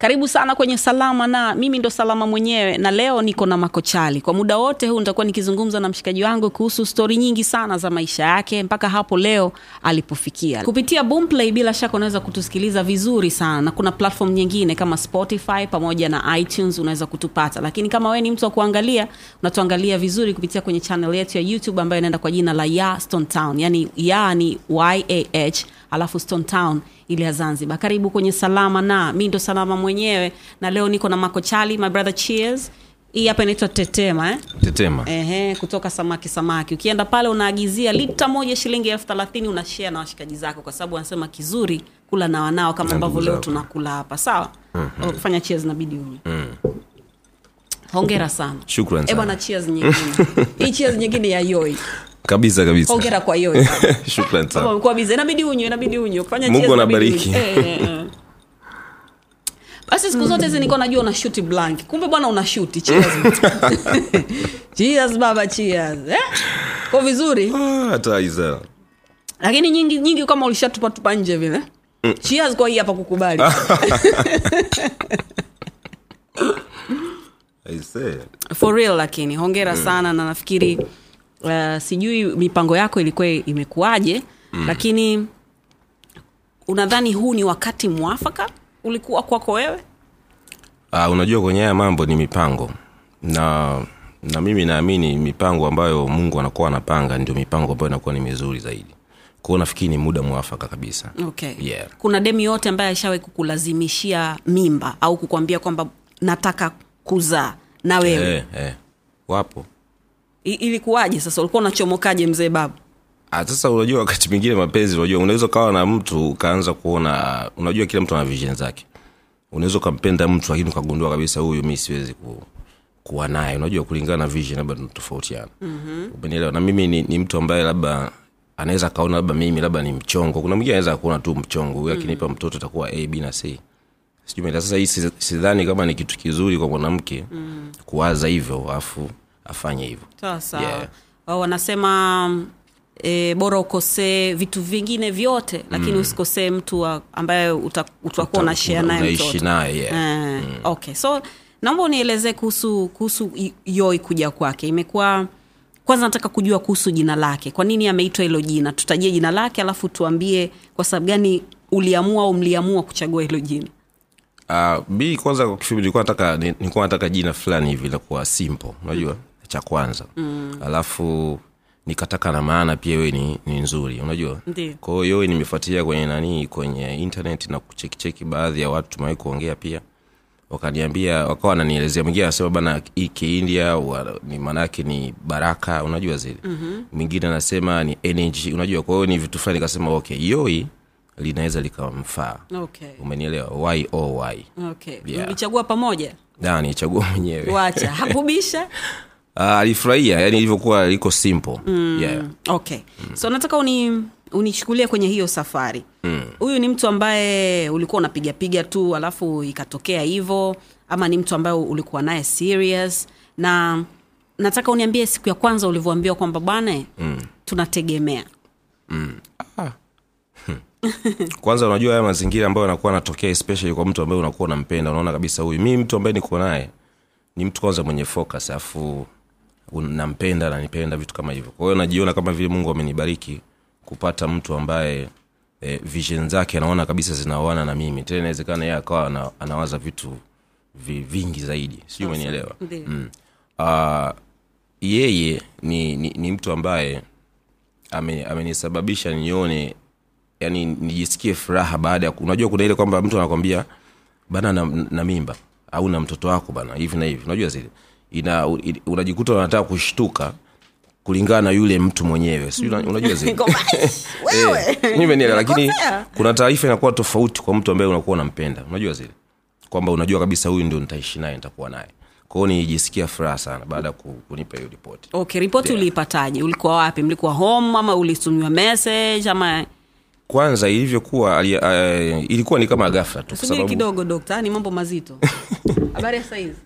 karibu sana kwenye salama na mimi ndo salama mwenyewe na leo niko na makochali. Kwa muda wote huu nitakuwa nikizungumza na mshikaji wangu kuhusu stori nyingi sana za maisha yake mpaka hapo leo alipofikia. Kupitia boomplay bila shaka unaweza kutusikiliza vizuri sana. Na kuna platform nyingine kama spotify pamoja na itunes unaweza kutupata. Lakini kama wee ni mtu wa kuangalia unatuangalia vizuri kupitia kwenye channel yetu ya youtube ambayo inaenda kwa jina la ya stone town. Yani ya ni yah alafu stone town ile ya zanzibar. Karibu kwenye salama na mi ndo salama mwenyewe na leo niko na mako chali my brother cheers. Hii hapa inaitwa tetema eh? tetema. Ehe, kutoka samaki samaki. Ukienda pale unaagizia lita moja shilingi elfu thelathini unashea na washikaji zako kwa sababu wanasema kizuri kula na wanao kama ambavyo leo tunakula hapa. Sawa? Mm-hmm. fanya cheers nabidi unywe mm. hongera sana. Shukran Eh sana. bwana cheers nyingine. Hii cheers nyingine ya yoi kabisa kabisa. Hongera kwa hiyo shukran sana. Umekuwa bize. Inabidi unywe inabidi unywe. Kufanya Mungu anabariki. Eh, eh, eh. basi siku zote hizi nilikuwa najua una shuti blank. Kumbe bwana una shuti cheers. Cheers baba cheers. Eh? kwa vizuri? Ah, hata isa lakini nyingi nyingi kama ulishatupatupa nje vile. Cheers kwa hii hapa kukubali. For real lakini. Hongera sana na nafikiri uh, sijui mipango yako ilikuwa imekuwaje mm. lakini unadhani huu ni wakati mwafaka ulikuwa kwako wewe? Uh, unajua kwenye haya mambo ni mipango. Na na mimi naamini mipango ambayo mungu anakuwa anapanga ndio mipango ambayo inakuwa ni mizuri zaidi. Kwao nafikiri ni muda mwafaka kabisa. Okay. Yeah. kuna demu yote ambaye ashawahi kukulazimishia mimba au kukwambia kwamba nataka kuzaa na wewe? Eh, eh. wapo ilikuwaje sasa? Ulikuwa unachomokaje mzee babu? Ah, sasa unajua wakati mwingine mapenzi unajua unaweza ukawa na mtu ukaanza kuona unajua kila mtu ana vision zake. Unaweza ukampenda mtu lakini ukagundua kabisa huyu mi siwezi ku, kuwa naye. Unajua kulingana na vision labda tunatofautiana mm-hmm. umenielewa? Na mimi ni, ni mtu ambaye labda anaweza akaona labda mimi labda ni mchongo. Kuna mwingine anaweza kuona tu mchongo huyu akinipa mtoto atakuwa a b na c. Sijui sasa hii sidhani kama ni kitu kizuri kwa mwanamke mm. kuwaza hivyo alafu afanye hivyo. Yeah. Wanasema e, bora ukosee vitu vingine vyote lakini mm. usikosee mtu wa, ambaye uta- utakuwa unashea share naye mtoto. naye yeah. mm. okay. So naomba unielezee kuhusu kuhusu yoi kuja kwake. Imekuwa kwanza nataka kujua kuhusu jina lake. Kwa nini ameitwa hilo jina? Tutajie jina lake alafu tuambie kwa sababu gani uliamua au mliamua kuchagua hilo jina? Uh, b kwanza kwa kifupi nilikuwa nataka nilikuwa nataka jina fulani hivi la kuwa simple. Unajua cha kwanza. Mm. alafu nikataka na maana pia iwe ni, ni nzuri unajua? Kwao yowe nimefuatilia kwenye nani kwenye internet na kuchekicheki baadhi ya watu tumewahi kuongea pia. Wakaniambia wakawa wananielezea. Mwingine anasema bana hii kiindia ni maanaake ni baraka. Unajua zile. Mm-hmm. mwingine anasema ni energy. Unajua kwa hiyo ni vitu fulani nikasema okay yoi linaweza likamfaa. Okay. umenielewa? Y o y okay. Yeah. mlichagua pamoja? Da, nichagua mwenyewe. Wacha. Hakubisha Ah, alifurahia yani ilivyokuwa liko simple. Mm. yeah. okay. So nataka uni unichukulie kwenye hiyo safari. Huyu ni mtu ambaye ulikuwa unapigapiga tu alafu ikatokea hivyo ama ni mtu ambaye ulikuwa naye serious na nataka uniambie siku ya kwanza ulivyoambiwa kwamba bwana mm. tunategemea. Kwanza unajua haya mazingira ambayo anakuwa anatokea especially kwa mtu ambaye unakuwa unampenda unaona kabisa huyu. Mi mtu ambaye niko naye ni mtu kwanza mwenye focus alafu nampenda nanipenda vitu kama hivyo. Kwa hiyo najiona kama vile mungu amenibariki kupata mtu ambaye e, vision zake anaona kabisa zinaoana na mimi. Tena inawezekana yeye akawa ana, anawaza vitu vi, vingi zaidi. Sijui umenielewa? Mm. uh, yeye ni, ni, ni mtu ambaye ame- amenisababisha nione yani nijisikie furaha baada ya unajua kuna ile kwamba mtu anakwambia bana na, na mimba au na mtoto wako bana hivi na hivi. Unajua zile ina ina unajikuta unataka kushtuka kulingana na yule mtu mwenyewe. Unajua zile Kwamba, wewe, Eh, lakini kuna taarifa inakuwa tofauti kwa mtu ambaye unakuwa unampenda. Unajua zile. Kwamba unajua kabisa huyu ndio nitaishi naye nitakuwa naye. Kwao nijisikia furaha sana baada ya kunipa hiyo ripoti. Okay ripoti Yeah. uliipataje? Ulikuwa wapi? Mlikuwa home ama ulitumiwa message ama kwanza ilivyokuwa uh, ilikuwa ni kama ghafla tu kidogo dokta ni mambo mazito. Habari ya saizi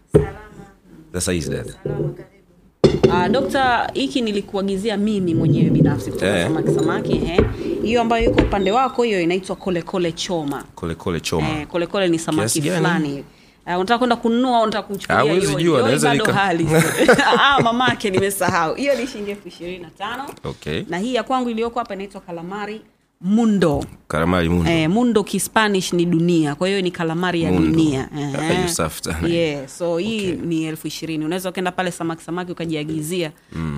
sasa hizi dada Uh, dokta hiki nilikuagizia mimi mwenyewe binafsi kutoka Eh. samaki samaki eh. hiyo ambayo iko upande wako hiyo inaitwa kolekole choma Kolekole kole choma eh, kolekole ni samaki gani? fulani Uh, unataka kwenda kununua au unataka kuchukulia Ah, hiyo? naweza nika- hali ah, mamake nimesahau hiyo ni shilingi elfu ishirini na tano okay na hii ya kwangu iliyoko hapa inaitwa kalamari mundo. Eh, mundo kispanish ni dunia. Kwa hiyo ni kalamari ya Mundo. dunia. Eh. yeah, so hii ni elfu ishirini. Unaweza ukaenda pale samaki samaki ukajiagizia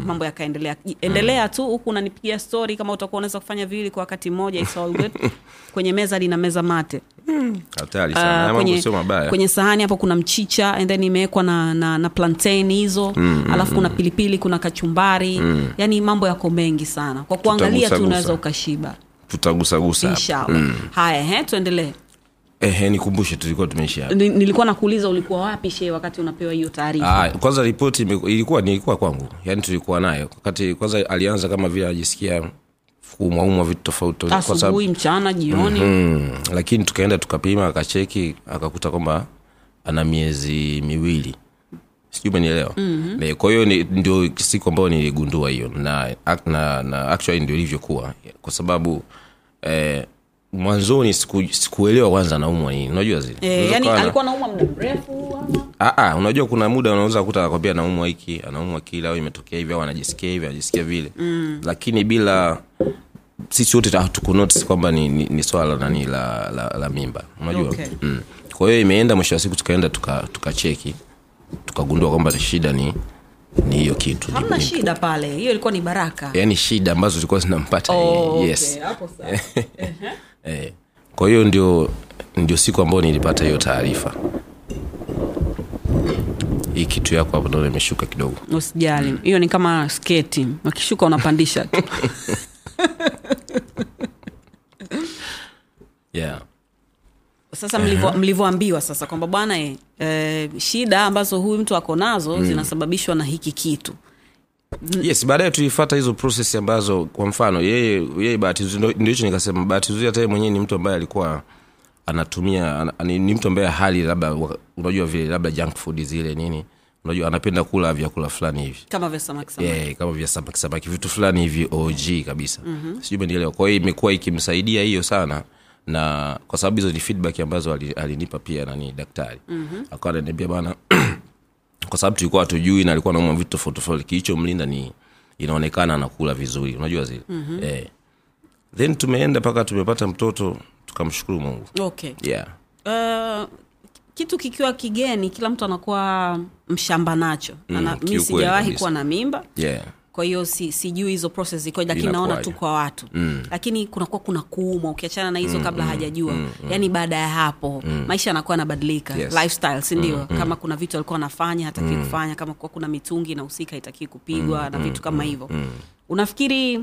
mambo yakaendelea. Endelea tu huku unanipigia stori kama utakuwa unaweza kufanya viwili kwa wakati mmoja it's all good. Kwenye meza lina meza mate. Mm. Ah, sana. Uh, kwenye, kwenye sahani hapo kuna mchicha and then imewekwa na, na, na plantain hizo. Mm, alafu kuna pilipili kuna kachumbari. Mm. yani mambo yako mengi sana. Kwa kuangalia tu unaweza ukashiba tutagusagusa mm. haya he tuendelee. Ehe nikumbushe tulikuwa tumeishia nilikuwa nakuuliza ulikuwa wapi she wakati unapewa hiyo taarifa? Kwanza ripoti ilikuwa nilikuwa kwangu. Yaani tulikuwa nayo. Wakati kwanza alianza kama vile anajisikia kuumwaumwa vitu tofauti asubuhi mchana jioni. Mm, lakini tukaenda tukapima akacheki akakuta kwamba ana miezi miwili sijui umenielewa mm-hmm. kwa hiyo ndio siku ambayo niligundua hiyo na, na, na actually ndio ilivyokuwa kwa sababu eh, mwanzoni siku, sikuelewa kwanza naumwa nini unajua zile e, yani alikuwa nauma muda mrefu? Ah, ah, unajua kuna muda unaweza kuta akwambia anaumwa hiki anaumwa kile au imetokea hivi au anajisikia hivi anajisikia vile mm. lakini bila sisi wote hatukunotice kwamba ni, ni, ni swala nani la, la, la mimba unajua Okay. mm. kwa hiyo imeenda mwisho wa siku tukaenda tukacheki tuka tukacheki, tukagundua kwamba shida ni ni hiyo kitu. Hamna shida pale hiyo ilikuwa ni baraka. Yaani shida ambazo zilikuwa zinampata Oh, yes okay, hapo eh. kwa hiyo ndio ndio siku ambayo nilipata hiyo taarifa. Hii kitu yako hapo naona imeshuka kidogo. Usijali. Hiyo ni kama sketi. Wakishuka unapandisha tu. Yeah. Sasa mlivyo- mlivyoambiwa sasa kwamba bwana e, e, shida ambazo huyu mtu ako nazo zinasababishwa na hiki kitu. Yes baadaye tuifata hizo proses ambazo kwa mfano yeye yeye bahati ndio hicho nikasema bahati nzuri hata yeye mwenyewe ni mtu ambaye alikuwa anatumia an, ni, ni mtu ambaye hali labda unajua vile labda junk food zile nini unajua anapenda kula vyakula fulani hivi. Kama vya samaki samaki. Yeah, kama vya samaki samaki vitu fulani hivi og kabisa. Mm-hmm. sijui umenielewa kwa hiyo imekuwa ikimsaidia hiyo sana na kwa sababu hizo ni feedback ambazo ali- alinipa pia nani daktari. Mm-hmm. akawa ananiambia bana kwa sababu tulikuwa hatujui na alikuwa nauma vitu tofauti tofauti kilichomlinda ni inaonekana anakula vizuri. Unajua zile. Mm-hmm. eh. then tumeenda mpaka tumepata mtoto tukamshukuru mungu. Okay. Yeah. Uh, kitu kikiwa kigeni kila mtu anakuwa mshamba nacho. Mm, Ana- mi sijawahi kuwa na mimba. Yeah kwa hiyo si, sijui hizo process zikoje lakini naona tu kwa watu mm. lakini kunakuwa kuna kuumwa ukiachana na hizo mm, kabla hajajua mm, yaani baada ya hapo mm. maisha yanakuwa yanabadilika Yes. lifestyle sindio mm, kama kuna vitu alikuwa anafanya hataki mm. kufanya kama kuwa kuna mitungi inahusika itakii kupigwa mm, na vitu kama hivyo mm. unafikiri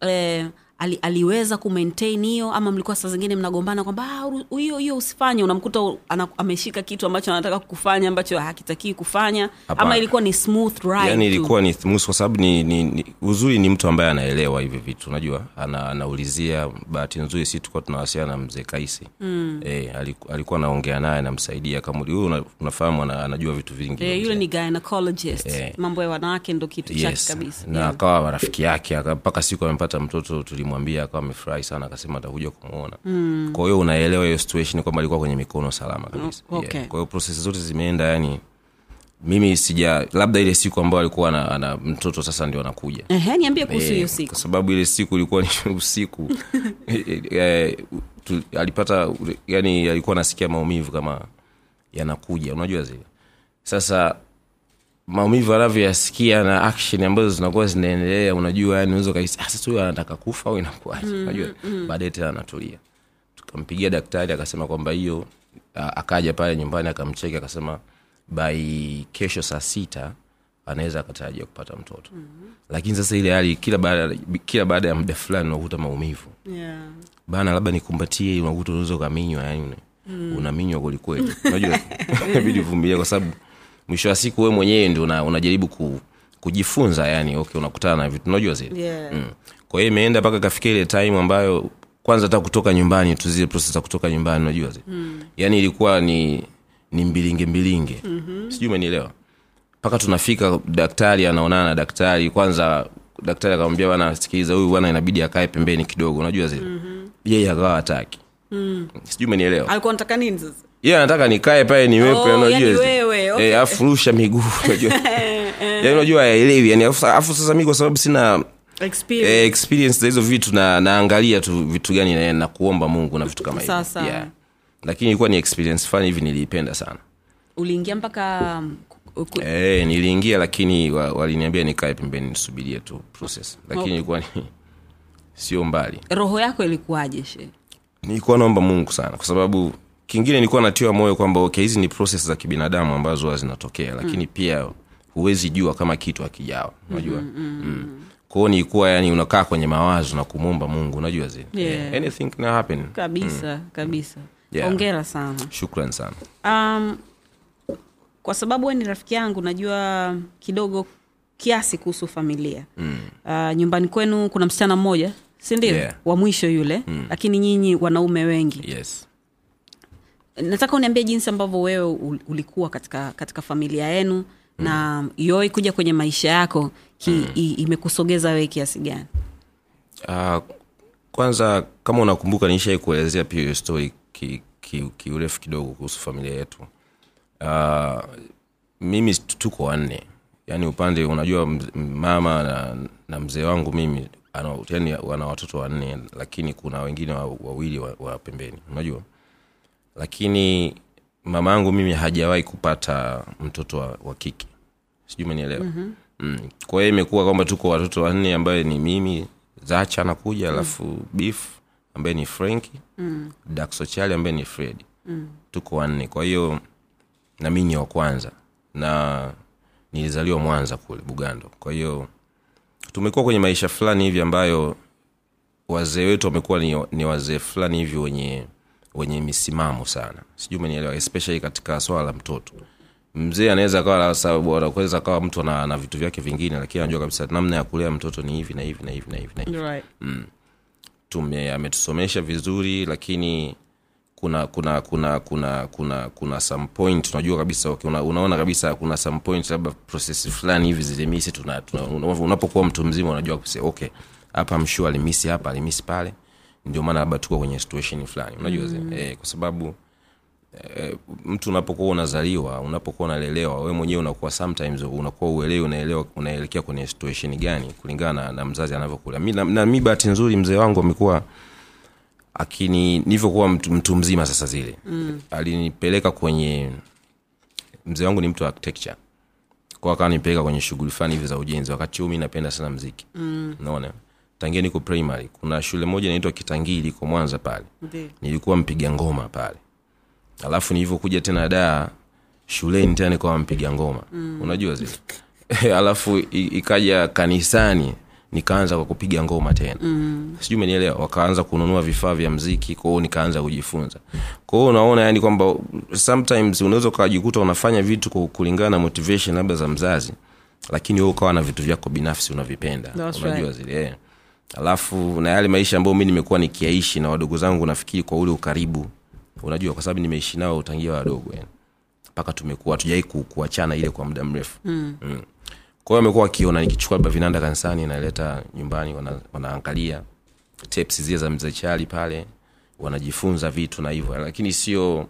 eh, ali, aliweza kumaintain hiyo ama mlikuwa saa zingine mnagombana kwamba "Ah, hiyo hiyo usifanye unamkuta ana, ameshika kitu ambacho anataka kufanya ambacho hakitakii kufanya Hapana. ama ilikuwa ni smooth ride yani ilikuwa ni smooth kwa sababu ni, ni, ni uzuri ni mtu ambaye anaelewa hivi vitu unajua ana, anaulizia bahati nzuri si tulikuwa tunawasiliana na mzee kaisi mm. e, alikuwa, anaongea naye anamsaidia kama huyu una, unafahamu ana, anajua vitu vingi e, yule ni gynecologist e. mambo ya wanawake ndo kitu chake kabisa na Yeah. akawa rafiki yake mpaka siku amepata mtoto tulimwambia akawa amefurahi sana akasema atakuja kumwona mm. kwa hiyo unaelewa hiyo situation kwamba alikuwa kwenye mikono salama kabisa Oh, okay. yeah. kwa hiyo prosesi zote zimeenda yani mimi sija labda ile siku ambayo alikuwa ana, ana mtoto sasa ndio anakuja niambie kuhusu Eh, hiyo siku kwa sababu ile siku ilikuwa ni usiku eh, tu, alipata yani alikuwa anasikia maumivu kama yanakuja unajua zile sasa maumivu anavyoyasikia na action ambazo zinakuwa zinaendelea unajua yani unaweza "Ah, sasa huyu anataka kufa au inakuwaje unajua baadaye tena anatulia tukampigia daktari akasema kwamba hiyo akaja pale nyumbani akamcheki akasema by kesho saa sita anaweza akatarajia kupata mtoto mm-hmm. lakini sasa ile hali kila baada kila baada ya muda fulani unakuta maumivu yeah. bana labda nikumbatie unakuta unaweza ukaminywa yani mm. unaminywa kwelikweli unajua inabidi uvumilia kwa sababu mwisho wa siku we mwenyewe ndio una, unajaribu ku, kujifunza yani okay unakutana na vitu unajua zile Yeah. mm. kwa hiyo imeenda mpaka kafika ile time ambayo kwanza hata kutoka nyumbani tu zile proses za kutoka nyumbani unajua zile mm. yani ilikuwa ni ni mbilinge mbilinge mm-hmm. sijui umenielewa mpaka tunafika daktari anaonana na daktari kwanza daktari akamwambia bana sikiliza huyu bwana inabidi akae pembeni kidogo unajua zile mm-hmm. yeye akawa hataki mm. sijui umenielewa alikuwa nataka nini sasa ye anataka nikae pale niwepe Oh, unajua yani wewe, okay. Eh, afu rusha miguu unajua. Yani unajua haelewi. Yani afu sasa mi kwa sababu sina experience. eh, experience za hizo vitu na naangalia tu vitu gani na, na kuomba mungu na vitu kama hivyo. Yeah. lakini ilikuwa ni experience fani hivi niliipenda sana. Uliingia mpaka um, ku- ku- eh, niliingia lakini wa- waliniambia nikae pembeni nisubirie tu process. Lakini Okay. ilikuwa ni sio mbali. Roho yako ilikuwaje she? Nilikuwa naomba mungu sana kwa sababu kingine nilikuwa natiwa moyo kwamba okay hizi ni proses za kibinadamu ambazo huwa zinatokea lakini mm. pia huwezi jua kama kitu akijawa unajua mm, mm. kwao nilikuwa yani unakaa kwenye mawazo na kumwomba mungu unajua zi Yeah. anything can happen kabisa kabisa Yeah. ongera sana shukran sana um, kwa sababu we ni rafiki yangu najua kidogo kiasi kuhusu familia mm. uh, nyumbani kwenu kuna msichana mmoja sindio Yeah. wa mwisho yule mm. lakini nyinyi wanaume wengi yes nataka uniambie jinsi ambavyo wewe ulikuwa katika katika familia yenu mm. na yoi kuja kwenye maisha yako ki, mm. i, imekusogeza wewe kiasi gani? Uh, kwanza kama unakumbuka nishai kuelezea pia hiyo stori kiurefu ki, ki kidogo kuhusu familia yetu. Uh, mimi tuko wanne. Yaani upande unajua mama na, na mzee wangu mimi ana, yani wana watoto wanne lakini kuna wengine wa- wawili wa, wa pembeni. Unajua lakini mama yangu mimi hajawahi kupata mtoto wa, wa kike sijui umenielewa mm-hmm. mm. kwa hiyo imekuwa kwamba tuko watoto wanne ambaye ni mimi zacha anakuja alafu mm. beef ambaye ni franki mm. daksochali ambaye ni fredi mm. tuko wanne kwa hiyo na mi ni wa kwanza na nilizaliwa mwanza kule bugando kwa hiyo tumekuwa kwenye maisha fulani hivi ambayo wazee wetu wamekuwa ni, ni wazee fulani hivi wenye wenye misimamo sana. Sijui umenielewa especially katika swala la mtoto. Mzee anaweza kawa anaweza kawa mtu ana, ana vitu vyake vingine lakini anajua kabisa namna ya kulea mtoto ni hivi na hivi na hivi na hivi na hivi. Right. tume ametusomesha vizuri lakini kuna kuna kuna kuna kuna kuna some point unajua kabisa okay, una, unaona kabisa kuna some point labda process fulani hivi zilimisi tuna, tuna, unapokuwa mtu mzima unajua kabisa okay hapa mshua alimisi hapa alimisi pale ndio maana labda tuko kwenye situation fulani. Unajua mm. eh, kwa sababu eh, mtu unapokuwa unazaliwa unapokuwa unalelewa we mwenyewe unakuwa sometimes unakuwa uelewi unaelewa unaelekea kwenye situation gani kulingana na, na mzazi anavyokula. Mi, na, na mi bahati nzuri mzee wangu amekuwa akini nilivyokuwa mtu, mtu mzima sasa zile. Mm. alinipeleka kwenye mzee wangu ni mtu wa architecture. Kwa akawa nipeleka kwenye shughuli fulani hivi za ujenzi. Wakati huu mi napenda sana mziki. Mm. naona tangia niko primary kuna shule moja inaitwa kitangili iko mwanza pale nilikuwa mpiga ngoma pale alafu nilivyokuja tena daa shuleni tena nikawa mpiga ngoma mm. unajua zile alafu ikaja kanisani nikaanza kwa kupiga ngoma tena mm. sijui umenielewa wakaanza kununua vifaa vya mziki kwao nikaanza kujifunza kwao unaona yani kwamba sometimes unaweza ukajikuta unafanya vitu kwa kulingana na motivation labda za mzazi lakini we ukawa na vitu vyako binafsi unavipenda That's unajua right. zile eh. Alafu na yale maisha ambayo mi nimekuwa nikiaishi na wadogo zangu nafikiri kwa ule ukaribu unajua kwa sababu nimeishi nao tangia wadogo yani mpaka tumekuwa tujai kuachana ile kwa muda mrefu mm. Mm. kwa hiyo amekuwa wakiona nikichukua labda vinanda kanisani naleta nyumbani wana, wanaangalia tapes zile za mzee chali pale wanajifunza vitu na hivyo lakini sio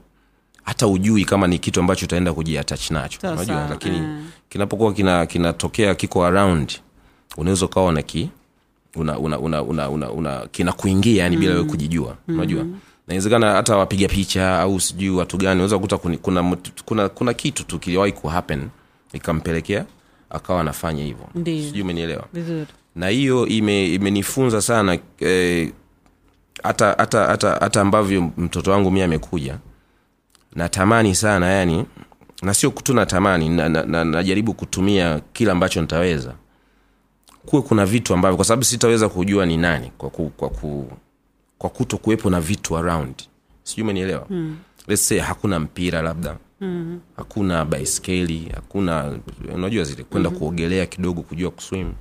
hata ujui kama ni kitu ambacho utaenda kujiatach nacho unajua lakini mm. kinapokuwa kina kinatokea kiko around unaweza ukawa na ki una, una, una, una, una, una kina kuingia yani bila wewe kujijua unajua? Nawezekana hata wapiga picha au sijui watu gani unaweza kukuta kuna, kuna, kuna kitu tu kiliwahi kuhappen ikampelekea akawa anafanya hivyo. Sijui umenielewa? Na hiyo ime, sana hata eh, hata hata hata ambavyo mtoto wangu mi amekuja natamani sana yani na sio tu natamani na, na, na, kutumia kila ambacho nitaweza kuwe kuna vitu ambavyo kwa sababu sitaweza kujua ni nani kwa, ku, kwa, ku, kwa kuto kuwepo na vitu around sijui umenielewa mm. Let's say hakuna mpira labda mm. hakuna baiskeli hakuna unajua zile kwenda mm-hmm. kuogelea kidogo kujua kuswim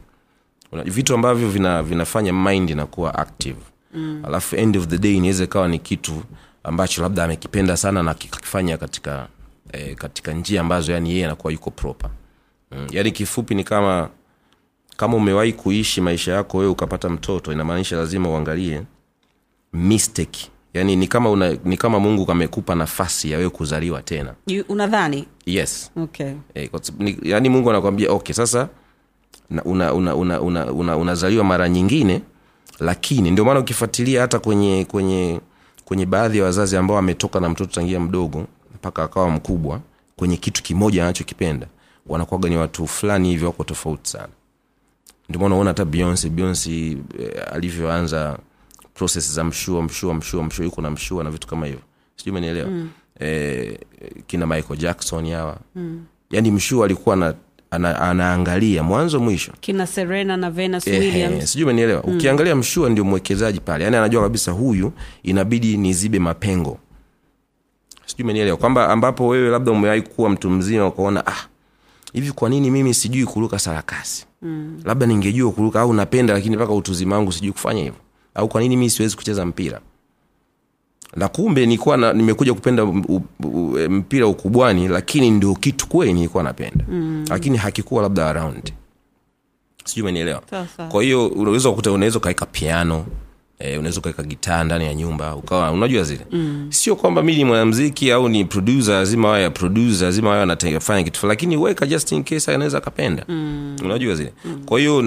vitu ambavyo vina, vinafanya mind inakuwa active mm. alafu end of the day inaweza ikawa ni kitu ambacho labda amekipenda sana na kikifanya katika eh, katika njia ambazo yani yeye anakuwa yuko proper mm. yani kifupi ni kama kama umewahi kuishi maisha yako wewe ukapata mtoto inamaanisha lazima uangalie mistake. Yani ni kama una, ni kama mungu amekupa nafasi ya wewe kuzaliwa tena. Unadhani? Yes. Okay. E, ni- yaani mungu anakwambia okay sasa unazaliwa una, una, una, una, una, unazaliwa mara nyingine lakini ndio maana ukifuatilia hata kwenye kwenye kwenye baadhi ya wazazi ambao ametoka na mtoto tangia mdogo mpaka akawa mkubwa kwenye kitu kimoja anachokipenda wanakuwaga ni watu fulani hivyo wako tofauti sana ndio maana unaona hata beyonce beyonce eh, alivyoanza process za mshua mshua mshua mshua yuko na mshua na vitu kama hivyo. Sijui umenielewa? Mm. eh, kina michael jackson hawa. Mm. yaani mshua alikuwa ana, ana, anaangalia mwanzo mwisho. Kina serena na venus Eh, williams. sijui umenielewa? Mm. ukiangalia mshua ndio mwekezaji pale. Yaani anajua kabisa huyu inabidi nizibe mapengo. Sijui umenielewa? Kwamba ambapo wewe labda umewahi kuwa mtu mzima ukaona ah hivi kwa nini mimi sijui kuruka sarakasi mm. labda ningejua kuruka au napenda lakini mpaka utuzima wangu sijui kufanya hivyo. Au kwa nini mi siwezi kucheza mpira? Na kumbe nilikuwa na, nimekuja kupenda u, u, u, mpira ukubwani lakini ndio kitu kweli nilikuwa napenda. Mm. lakini hakikuwa labda around. Sijui umenielewa? Kwa hiyo unaweza kukuta unaweza ukaweka piano eh, unaweza ukaweka gitaa ndani ya nyumba ukawa unajua zile mm. sio kwamba mi ni mwanamziki au ni producer lazima wawe producer lazima wawe anafanya kitu lakini weka just in case anaweza akapenda mm. unajua zile mm. kwa hiyo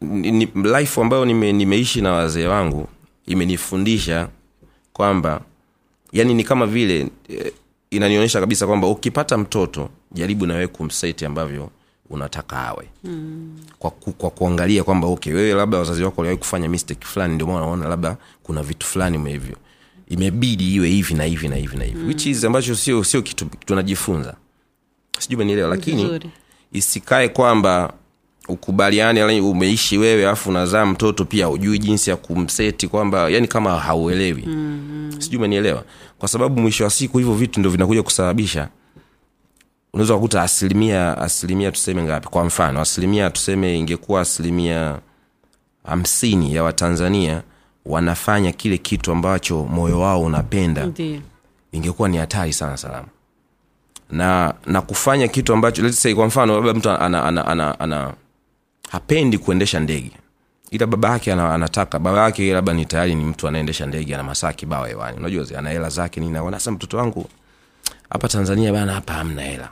ni, life ambayo nime, nimeishi na wazee wangu imenifundisha kwamba yani ni kama vile eh, inanionyesha kabisa kwamba ukipata mtoto jaribu nawe kumseti ambavyo unataka awe mm. kwa, ku, kwa kuangalia kwamba okay wewe labda wazazi wako waliwahi kufanya mistake fulani ndio maana unaona labda kuna vitu fulani umehivyo imebidi iwe hivi na hivi na hivi na hivi mm. which is ambacho sio sio kitu tunajifunza sijui nielewa lakini Vizuri. isikae kwamba ukubaliane umeishi wewe alafu unazaa mtoto pia ujui jinsi ya kumseti kwamba yani kama hauelewi mm-hmm. sijui umenielewa kwa sababu mwisho wa siku hivyo vitu ndo vinakuja kusababisha unaweza kukuta asilimia asilimia tuseme ngapi? Kwa mfano asilimia tuseme ingekuwa asilimia hamsini ya watanzania wanafanya kile kitu ambacho moyo wao unapenda ndio. ingekuwa ni hatari sana salama. Na na kufanya kitu ambacho let's say kwa mfano labda mtu ana, ana, ana, ana hapendi kuendesha ndege. Ila baba yake anataka baba yake labda ni tayari ni mtu anaendesha ndege ana masaa kibao hewani. Unajua ana hela zake nini sasa mtoto wangu hapa tanzania bana hapa hamna hela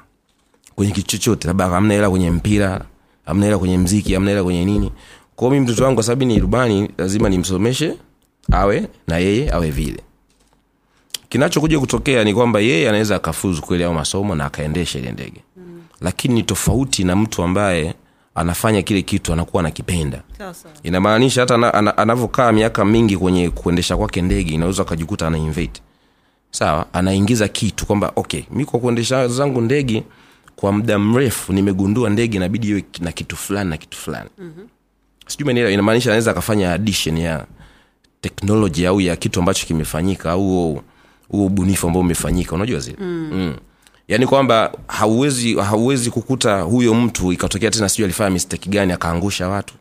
kwenye kitu chochote labda hamna hela kwenye mpira hamna hela kwenye mziki hamna hela kwenye nini. Kwao mi mtoto wangu kwa sababu ni rubani lazima nimsomeshe awe na yeye awe vile. Kinachokuja kutokea ni kwamba yeye anaweza akafuzu kweli au masomo na akaendesha ile ndege. Mm. lakini ni tofauti na mtu ambaye anafanya kile kitu anakuwa anakipenda. Inamaanisha hata ana- ana- anavyokaa miaka mingi kwenye kuendesha kwake ndege inaweza akajikuta ana sawa anaingiza kitu kwamba okay mi kwa kuendesha zangu ndege kwa muda mrefu nimegundua ndege inabidi iwe na kitu fulani na kitu fulani mm-hmm. sijui umenielewa inamaanisha anaweza akafanya addition ya teknoloji au ya kitu ambacho kimefanyika au huo- ubunifu ambao umefanyika unajua zile mm. Mm. yaani kwamba hauwezi hauwezi kukuta huyo mtu ikatokea tena sijui alifanya mistake gani akaangusha watu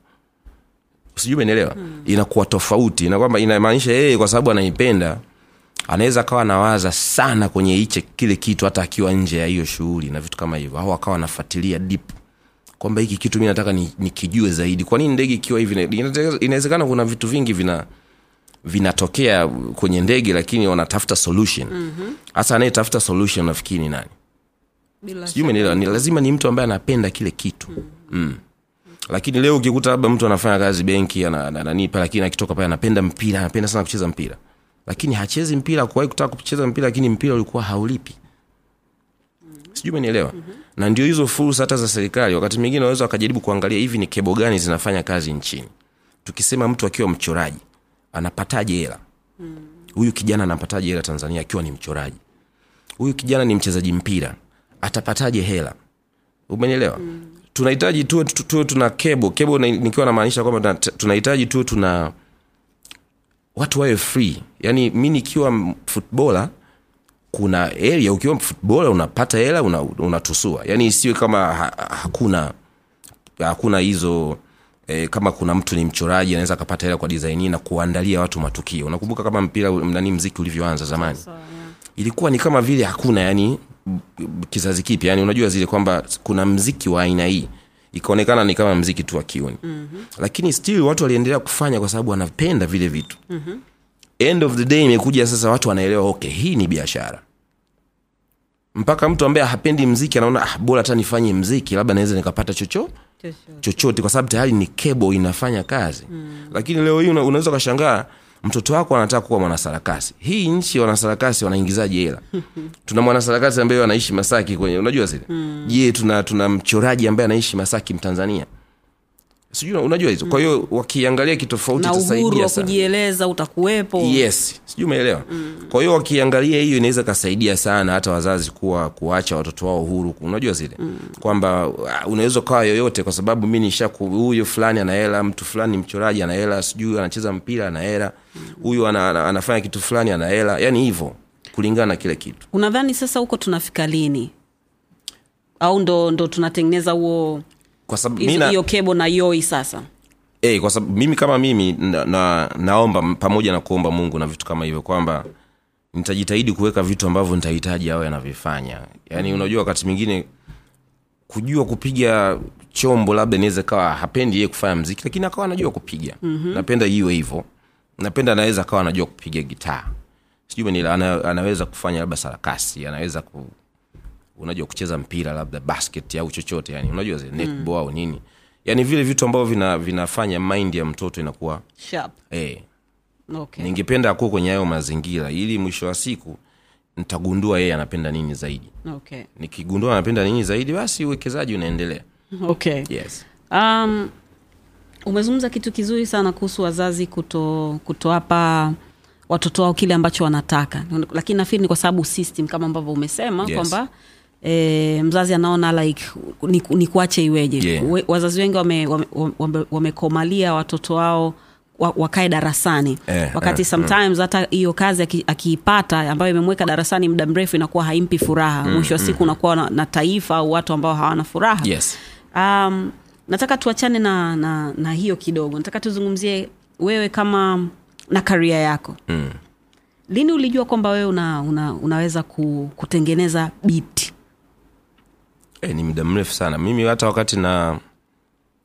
sijui umenielewa mm. inakuwa tofauti na kwamba inamaanisha yeye kwa sababu anaipenda anaweza akawa anawaza sana kwenye hiche kile kitu hata akiwa nje ya hiyo shughuli na vitu kama hivyo. Au akawa anafuatilia deep kwamba hiki kitu mi nataka ni- nikijue zaidi. Kwa nini ndege ikiwa hivi? Inawezekana kuna vitu vingi vina vinatokea kwenye ndege lakini wanatafuta solution. Hasa mm-hmm. anayetafuta solution nafikiri ni nani? Sijui umenielewa ni lazima ni mtu ambaye anapenda kile kitu. Mm. lakini leo ukikuta labda mtu anafanya kazi benki ana- pale lakini akitoka pale anapenda mpira anapenda sana kucheza mpira lakini hachezi mpira kuwahi kutaka kucheza mpira lakini mpira ulikuwa haulipi. Sijui umenielewa? Na ndio hizo fursa hata za serikali. Wakati mwingine wanaweza wakajaribu kuangalia hivi ni kebo gani zinafanya kazi nchini. Tukisema mtu akiwa mchoraji anapataje hela? Huyu kijana anapataje hela tanzania akiwa ni mchoraji? Huyu kijana ni mchezaji mpira atapataje hela? Umenielewa? Mm. tunahitaji tuwe tu- tuwe tuna kebo. Kebo nikiwa namaanisha kwamba tuna- tunahitaji tuwe tuna watu wawe free. Yani mi nikiwa futbola kuna area ukiwa futbola unapata hela una- unatusua. Yaani isiwe kama ha, hakuna hakuna hizo eh, kama kuna mtu ni mchoraji anaweza akapata hela kwa design na kuandalia watu matukio. Unakumbuka kama mpira nani mziki ulivyoanza zamani? Ilikuwa ni kama vile hakuna yani kizazi kipya. Yani unajua zile kwamba kuna mziki wa aina hii ikaonekana ni kama mziki tu wa kiuni mm-hmm. lakini still watu waliendelea kufanya kwa sababu wanapenda vile vitu mm-hmm. end of the day imekuja sasa watu wanaelewa okay hii ni biashara mpaka mtu ambaye hapendi mziki anaona ah, bora hata nifanye mziki labda naweza nikapata chocho chochote kwa sababu tayari ni kebo inafanya kazi mm. lakini leo hii una, unaweza ukashangaa mtoto wako anataka kuwa mwanasarakasi. Hii nchi wanasarakasi wanaingizaji hela? Tuna mwanasarakasi ambaye anaishi masaki kwenye unajua zile? Je tuna tuna mchoraji ambaye anaishi masaki mtanzania sijui unajua hizo. Kwa hiyo wakiangalia kitofauti itasaidia wa kujieleza utakuwepo. Yes. Sijui umeelewa? Mm. kwa hiyo wakiangalia hiyo inaweza kasaidia sana hata wazazi kuwa kuacha watoto wao huru. Unajua zile? Mm. kwamba uh, unaweza ukawa yoyote kwa sababu mi nisha huyu fulani anahela mtu fulani mchoraji anahela sijui anacheza mpira anahela huyu mm. ana, ana, anafanya kitu fulani anahela yani hivyo kulingana na kile kitu. Unadhani sasa huko tunafika lini? Au ndo, ndo tunatengeneza huo kwa sababu hiyo kebo na yoi sasa. Hey, kwa sababu mimi kama mimi na, na, naomba pamoja na kuomba mungu na vitu kama hivyo kwamba nitajitahidi kuweka vitu ambavyo nitahitaji awe anavifanya yaani unajua wakati mwingine kujua kupiga chombo labda niweze kawa hapendi yeye kufanya mziki lakini akawa anajua kupiga. Mm-hmm. napenda iwe hivyo. Napenda anaweza akawa anajua kupiga gitaa. Sijui ana, anaweza kufanya labda sarakasi anaweza ku, unajua kucheza mpira labda basket au chochote yani unajua zile netball au nini yani vile vitu ambavyo vina, vinafanya mind ya mtoto inakuwa sharp eh, okay. ningependa akuwa kwenye hayo mazingira ili mwisho wa siku nitagundua yeye anapenda nini zaidi okay. nikigundua anapenda nini zaidi basi uwekezaji unaendelea okay. yes um, umezungumza kitu kizuri sana kuhusu wazazi kuto kutoapa watoto wao kile ambacho wanataka lakini nafikiri ni kwa sababu system kama ambavyo umesema Yes. kwamba E, mzazi anaona like ni, ni kuache iweje? Yeah. We, wazazi wengi wamekomalia wame, wame, watoto wao wakae darasani. Eh, wakati eh, sometimes hata hiyo kazi akiipata ambayo imemweka darasani muda mrefu inakuwa haimpi furaha. Mwisho wa siku unakuwa na, na taifa au watu ambao hawana furaha. Yes. Um, nataka tuachane na, na, na hiyo kidogo. Nataka tuzungumzie wewe kama na karia yako. Mm. lini ulijua kwamba wewe una, una, unaweza ku, kutengeneza biti e, ni muda mrefu sana mimi hata wakati na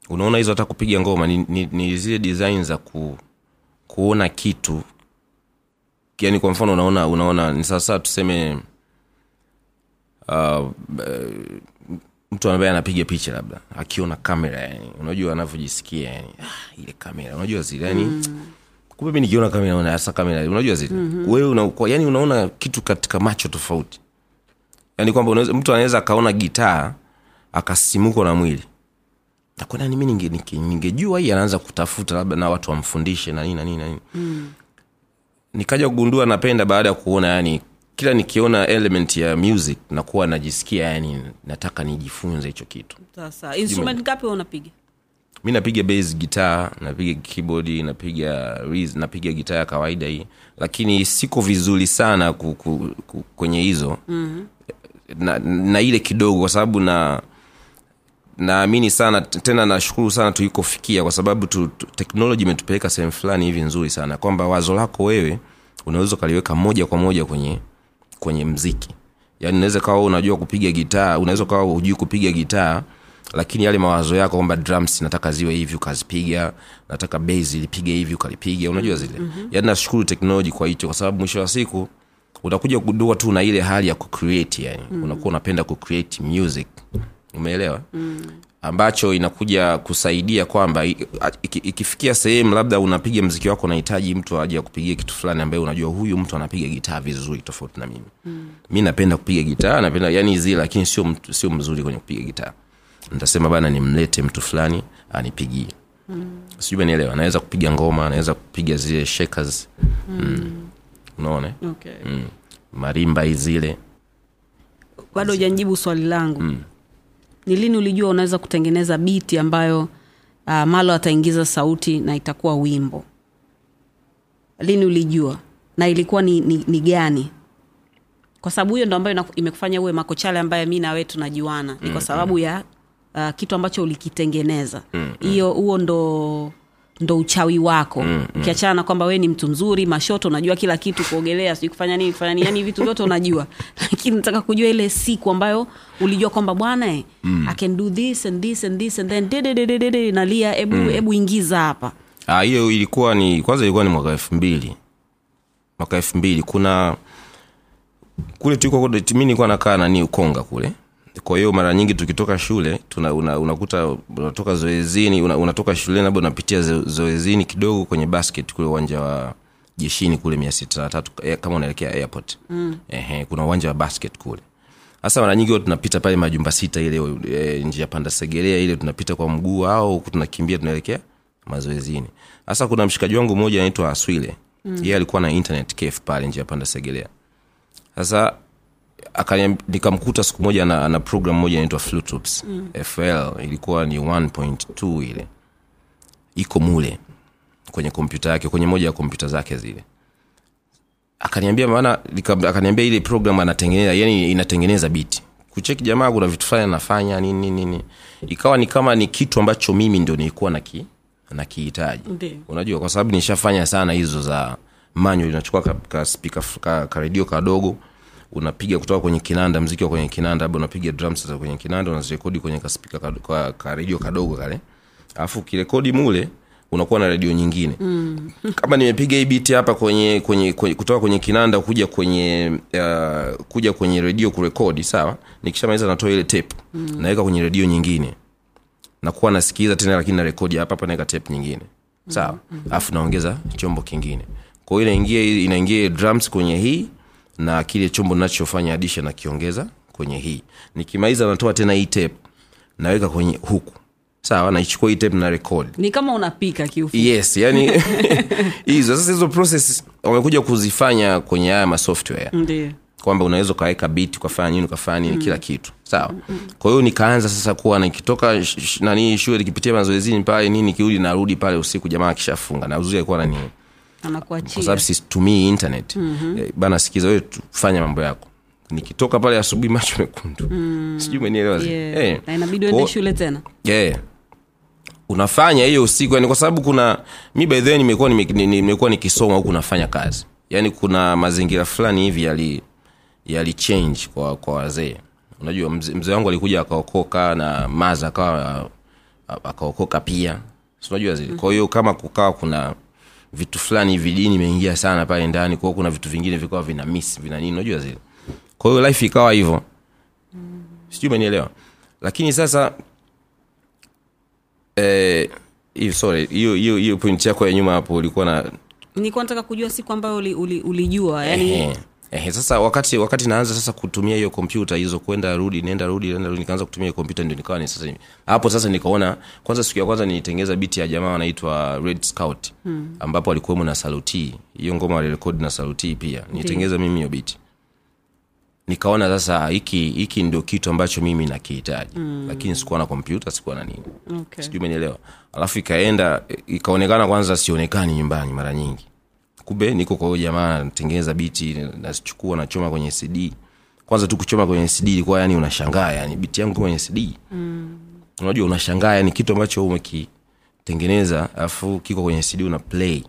unaona hizo hata kupiga ngoma ni, ni, ni zile design za ku, kuona kitu yani kwa mfano unaona unaona ni sawasawa tuseme uh, eh, mtu ambaye anapiga picha labda akiona kamera yani unajua anavyojisikia yani ah, ile kamera unajua zile yani mm. kumbe mi nikiona kamera hasa kamera unajua zile mm-hmm. wewe una, yani unaona kitu katika macho tofauti yani kwamba mtu anaweza akaona gitaa akasimukwa na mwili. Nakona nimi ninge, ninge, hii anaanza kutafuta labda na watu wamfundishe na nini na nini na nini. Mm. nikaja kugundua napenda baada ya kuona yani kila nikiona element ya music nakuwa najisikia yani nataka nijifunze hicho kitu. Sasa instrument ngapi unapiga? Mi napiga bass gitaa napiga keyboard napiga reeds, napiga gitaa ya kawaida hii. Lakini siko vizuri sana ku, ku, ku, kwenye hizo. Mm-hmm. Na, na ile kidogo kwa sababu na naamini sana tena nashukuru sana tulikofikia kwa sababu tu, tu, teknoloji imetupeleka sehemu fulani hivi nzuri sana kwamba wazo lako wewe unaweza ukaliweka moja kwa moja kwenye kwenye mziki yaani unaweza kawa unajua kupiga gitaa unaweza kawa hujui kupiga gitaa lakini yale mawazo yako kwamba drums nataka ziwe hivi ukazipiga nataka bas ilipiga hivi ukalipiga unajua zile mm-hmm. yaani nashukuru teknoloji kwa hicho kwa sababu mwisho wa siku utakuja kugundua tu na ile hali ya kucreate yani mm-hmm. unakuwa unapenda kucreate music umeelewa mm. ambacho inakuja kusaidia kwamba ikifikia sehemu labda unapiga mziki wako unahitaji mtu aje akupigia kitu fulani ambaye unajua huyu mtu anapiga gitaa vizuri tofauti na mimi mm. mi napenda kupiga gitaa napenda yani zile lakini sio sio mzuri kwenye kupiga gitaa nitasema bana nimlete mtu fulani anipigie mm. sijui nielewa anaweza kupiga ngoma anaweza kupiga zile shakers mm. Unaona? Okay. mm. marimba izile bado hujanijibu swali langu. Ni lini ulijua unaweza kutengeneza biti ambayo uh, malo ataingiza sauti na itakuwa wimbo? Lini ulijua? Na ilikuwa ni, ni, ni gani? Kwa sababu hiyo ndo ambayo imekufanya uwe makochale ambaye mi nawe tunajuana. Ni kwa sababu ya uh, kitu ambacho ulikitengeneza. Hiyo huo ndo ndo uchawi wako. Ukiachana na kwamba wee ni mtu mzuri mashoto unajua kila kitu kuogelea sijui kufanya nini kufanya nini yani vitu vyote unajua. Lakini nataka kujua ile siku ambayo ulijua kwamba bwana mm. i can do this and this and this and then dededededede nalia ebu, mm. ebu ingiza hapa. Ah, hiyo ilikuwa ni kwanza ilikuwa ni mwaka elfu mbili. Mwaka elfu mbili kuna kule tuliko mi nilikuwa nakaa nani ukonga kule kwa hiyo mara nyingi tukitoka shule tuna, una, unakuta unatoka zoezini una, unatoka shuleni labda unapitia zo, zoezini kidogo kwenye basket kule uwanja wa jeshini kule mia sita na tatu eh, kama unaelekea airport. Mm. Ehe, kuna uwanja wa basket kule. Hasa mara nyingi tunapita pale majumba sita ile e, njia panda segerea ile tunapita kwa mguu au tunakimbia tunaelekea mazoezini. Hasa kuna mshikaji wangu mmoja anaitwa aswile. Mm. yeye alikuwa na internet cafe pale njia panda segerea. Sasa nikamkuta siku moja na, na program moja inaitwa mm. fl ilikuwa ni 1.2 ile. Iko mule kwenye kompyuta yake kwenye moja ya kompyuta zake zile. Akaniambia maana akaniambia ile program anatengeneza yani inatengeneza biti kucheki jamaa kuna vitu fulani anafanya nini nini ikawa ni kama ni kitu ambacho mimi ndio nilikuwa naki nakihitaji. Unajua kwa sababu nishafanya sana hizo za manyo inachukua ka, ka, ka, ka, ka redio kadogo unapiga kutoka kwenye kinanda mziki wa kwenye kinanda labda unapiga drums za kwenye kinanda unazirekodi kwenye kaspika ka, ka, ka redio kadogo kale. Alafu ukirekodi mule unakuwa na redio nyingine. Mm. kama nimepiga hii biti hapa kwenye, kwenye, kwenye kutoka kwenye kinanda kuja kwenye uh, kuja kwenye redio kurekodi sawa? Nikishamaliza natoa ile tape mm. naweka kwenye redio nyingine. Nakuwa nasikiliza tena lakini narekodi hapa hapa naweka tape nyingine. Sawa? Alafu naongeza chombo kingine. Kwao inaingia inaingia drums kwenye hii na kile chombo nachofanya addition nakiongeza kwenye hii. Nikimaliza natoa tena hii tape naweka kwenye huku. Sawa naichukua hii tape na record. Ni kama unapika kiufupi. Yes yani hizo. Sasa hizo process wamekuja kuzifanya kwenye haya masoftware ndio kwamba unaweza ukaweka bit ukafanya nini ukafanya nini mm. kila kitu. Sawa. Kwa hiyo nikaanza sasa kuwa nikitoka nani shule nikipitia mazoezini pale nini kirudi narudi pale usiku jamaa akishafunga na uzuri alikuwa nani kwa sababu situmii internet. Mm-hmm. bana sikiza wewe tufanya mambo yako. Nikitoka pale asubuhi macho mekundu. Mm. sijui umenielewa yeah. Eh. shule tena. Yeah. unafanya hiyo usiku yani kwa sababu kuna mi by nimekuwa nimekuwa nikisoma huku nafanya kazi. Yani kuna mazingira fulani hivi yali yali change kwa kwa wazee. Unajua mzee mze wangu alikuja akaokoka na maza akawa akaokoka pia. Si unajua zile kwa hiyo kama kukawa kuna vitu fulani hivi dini imeingia sana pale ndani kwao kuna vitu vingine vikawa vina miss vina nini unajua zile. Kwa hiyo life ikawa hivyo. Sijui umenielewa. Lakini sasa eh, sorry hiyo hiyo hiyo point yako ya nyuma hapo ulikuwa na nilikuwa nataka kujua siku ambayo uli, uli, ulijua yani Ehe, sasa wakati wakati naanza sasa kutumia hiyo kompyuta hizo kwenda rudi nenda rudi nenda rudi nikaanza kutumia hiyo kompyuta ndio nikawa ni sasa hapo sasa nikaona kwanza siku ya kwanza nilitengeza biti ya jamaa wanaitwa red scout hmm. ambapo alikuwemo na saluti. Hiyo ngoma walirekodi na saluti pia. Nilitengeza mimi hiyo biti nikaona sasa hiki hiki ndio kitu ambacho mimi nakihitaji. Mm. lakini sikuwa na kompyuta sikuwa na nini. Okay. sijui umenielewa. Alafu ikaenda ikaonekana kwanza sionekani nyumbani mara nyingi kumbe niko kwa huyo jamaa natengeneza biti nazichukua nachoma kwenye cd kwanza tu kuchoma kwenye cd ilikuwa yani unashangaa yani biti yangu kwenye cd mm. unajua unashangaa yani kitu ambacho umekitengeneza alafu kiko kwenye cd una play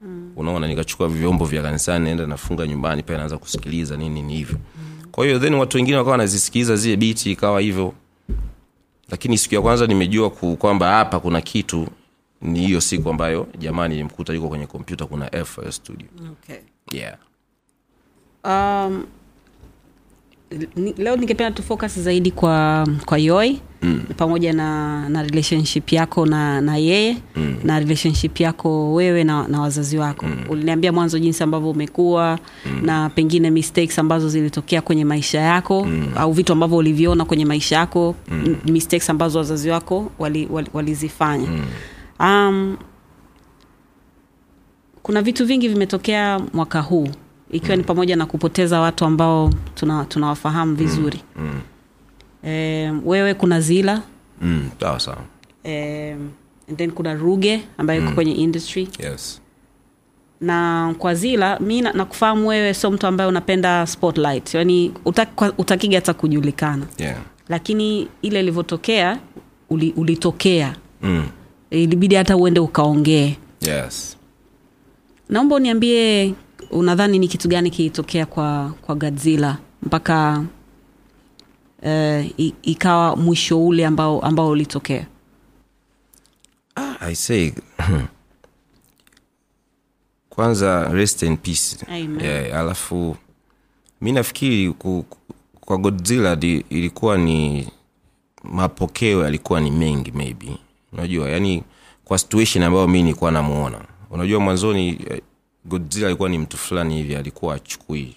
mm. unaona nikachukua vyombo vya kanisani naenda nafunga nyumbani pale naanza kusikiliza nini ni hivyo mm. kwa hiyo then watu wengine wakawa wanazisikiliza zile biti ikawa hivyo lakini siku ya kwanza nimejua kwamba hapa kuna kitu ni hiyo siku ambayo jamani nilimkuta yuko kwenye kompyuta kuna FL studio Okay. yeah um, leo ningependa tu focus zaidi kwa kwa yoi mm. pamoja na na relationship yako na na yeye mm. na relationship yako wewe na, na wazazi wako mm. uliniambia mwanzo jinsi ambavyo umekuwa mm. na pengine mistakes ambazo zilitokea kwenye maisha yako mm. au vitu ambavyo uliviona kwenye maisha yako mm. mistakes ambazo wazazi wako walizifanya wali, wali, mm. Um, kuna vitu vingi vimetokea mwaka huu ikiwa ni pamoja na kupoteza watu ambao tuna- tunawafahamu vizuri. mm. e, wewe kuna zila. Mm. sawa sawa. E, and then kuna ruge ambaye iko kwenye industry. Yes. Na kwa zila mi nakufahamu wewe sio mtu ambaye unapenda spotlight. Yani utak- utakiga hata kujulikana. Yeah. Lakini ile ilivyotokea uli, ulitokea. Mm. Ilibidi hata uende ukaongee. Yes. Naomba uniambie unadhani ni kitu gani kilitokea kwa kwa godzilla? Mpaka uh, ikawa mwisho ule ambao ambao ulitokea. I say kwanza rest in peace. Amen. yeah, alafu mi nafikiri kwa godzilla di, ilikuwa ni mapokeo yalikuwa ni mengi maybe unajua yani kwa situation ambayo mi nilikuwa namuona. Unajua mwanzoni eh, godzilla alikuwa ni mtu fulani hivi alikuwa achukui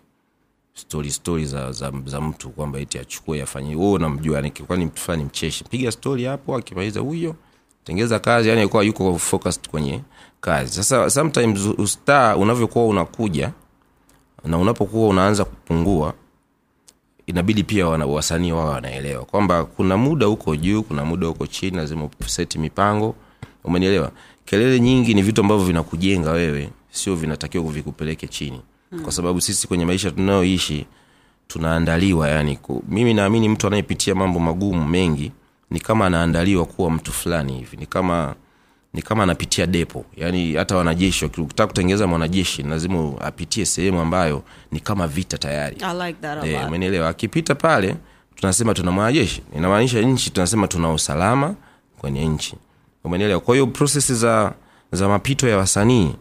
stori stori za, za, za mtu kwamba eti achukue afanye. Wewe unamjua yani kilikuwa ni mtu fulani mcheshi. Piga stori hapo akimaliza huyo tengeza kazi yani alikuwa yuko focused kwenye kazi. Sasa sometimes ustar unavyokuwa unakuja na unapokuwa unaanza kupungua inabidi pia wasanii wao wanaelewa kwamba kuna muda huko juu kuna muda huko chini lazima useti mipango. Umenielewa? Kelele nyingi ni vitu ambavyo vinakujenga wewe sio vinatakiwa vikupeleke chini. Hmm. kwa sababu sisi kwenye maisha tunayoishi tunaandaliwa yani ku, mimi naamini mtu anayepitia mambo magumu mengi ni kama anaandaliwa kuwa mtu fulani hivi ni kama ni kama anapitia depo. Yani hata wanajeshi ukitaka kutengeneza mwanajeshi lazima apitie sehemu ambayo ni kama vita tayari. Like Eh, umenielewa akipita pale tunasema tuna mwanajeshi. Inamaanisha nchi tunasema tuna usalama kwenye nchi. Umenielewa kwa hiyo prosesi za za mapito ya wasanii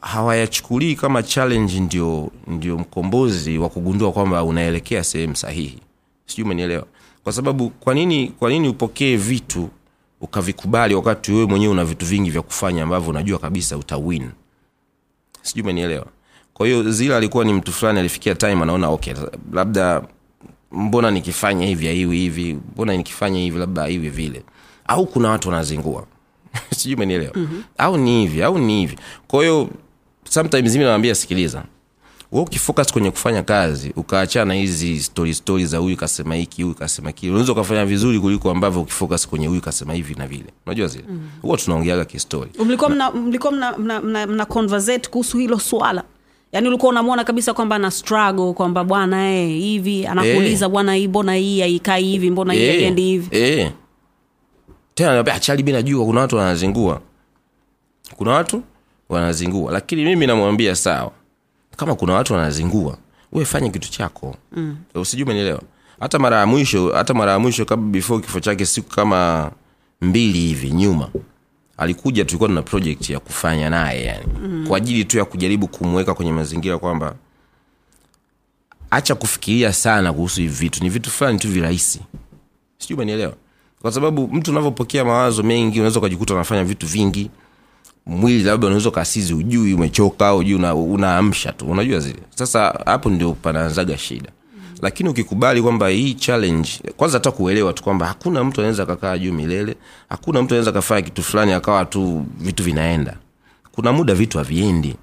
hawayachukulii kama challenge ndio ndio mkombozi wa kugundua kwamba unaelekea sehemu sahihi. Sijui umenielewa? Kwa sababu kwa nini kwa nini upokee vitu ukavikubali wakati wewe mwenyewe una vitu vingi vya kufanya ambavyo unajua kabisa utawin sijui umenielewa? Kwa hiyo zila alikuwa ni mtu fulani alifikia time anaona okay labda mbona nikifanya hivi aiwi hivi mbona nikifanya hivi labda aiwi vile? Au kuna watu wanazingua? Sijui umenielewa? Mm-hmm. au ni hivi au ni hivi. Kwa hiyo sometimes mi nawambia sikiliza we ukifocus kwenye kufanya kazi ukaachana na hizi story story za huyu kasema hiki huyu kasema kile unaweza ukafanya vizuri kuliko ambavyo ukifocus kwenye huyu kasema hivi na vile. Unajua zile? Mm. huwa tunaongeaga kistori mlikuwa mna, mlikuwa mna, mna, mna, mna conversate kuhusu hilo swala? Yaani ulikuwa unamwona kabisa kwamba ana struggle kwamba bwana e, hivi anakuuliza bwana hii mbona hii haikai hivi mbona hii haiendi hivi? Eh. tena naambia achali mi najua kuna watu wanazingua. Kuna watu wanazingua. Lakini mimi namwambia sawa kama kuna watu wanazingua we fanye kitu chako. Mm. usijui umenielewa? Hata mara ya mwisho hata mara ya mwisho kabla before kifo chake siku kama mbili hivi nyuma alikuja tulikuwa tuna project ya kufanya naye yani. Mm. kwa ajili tu ya kujaribu kumweka kwenye mazingira kwamba acha kufikiria sana kuhusu hivi vitu. Ni vitu fulani tu virahisi. Sijui umenielewa? Kwa sababu mtu unavyopokea mawazo mengi unaweza ukajikuta unafanya vitu vingi mwili labda unaweza ukasizi ujui umechoka ujui una, tu. Unajua zile. Sasa hapo ndio panaanzaga shida. Lakini ukikubali kwamba hii challenge kwanza hata kuelewa tu kwamba hakuna mtu anaweza kakaa juu milele hakuna mtu anaweza kafanya kitu fulani akawa tu vitu vinaenda. Kuna muda vitu haviendi.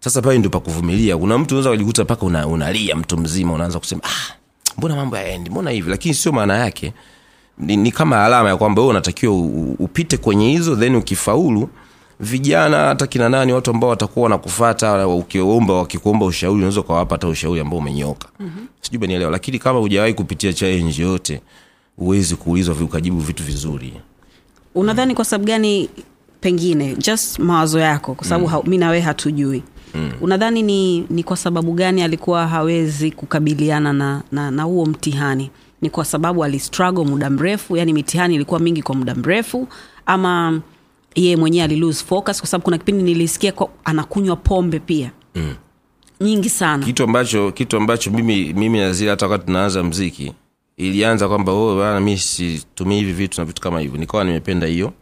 Sasa pale ndio pakuvumilia kuna mtu unaweza kujikuta mpaka una, unalia mtu mzima unaanza kusema ah, mbona mambo yaendi mbona hivi? Lakini sio maana yake. Ni, ni kama alama ya kwamba wewe unatakiwa upite kwenye hizo then ukifaulu vijana hata kina nani watu ambao watakuwa wanakufata ukiomba wakikuomba ushauri unaweza ukawapa hata ushauri ambao umenyoka mm-hmm. sijui umenielewa lakini kama hujawahi kupitia challenge yote huwezi kuulizwa ukajibu vitu vizuri unadhani kwa sababu gani pengine just mawazo yako kwa sababu mm. mi nawe hatujui mm. unadhani ni, ni kwa sababu gani alikuwa hawezi kukabiliana na, na, na huo mtihani ni kwa sababu alistruggle muda mrefu yani mitihani ilikuwa mingi kwa muda mrefu ama yeye mwenyewe alilose focus kwa sababu kuna kipindi nilisikia kwa, anakunywa pombe pia. Nyingi sana. Kitu ambacho kitu ambacho mimi mimi nazile hata wakati tunaanza mziki ilianza kwamba oh, bana mi situmii hivi vitu na vitu kama hivyo. Nikawa nimependa hiyo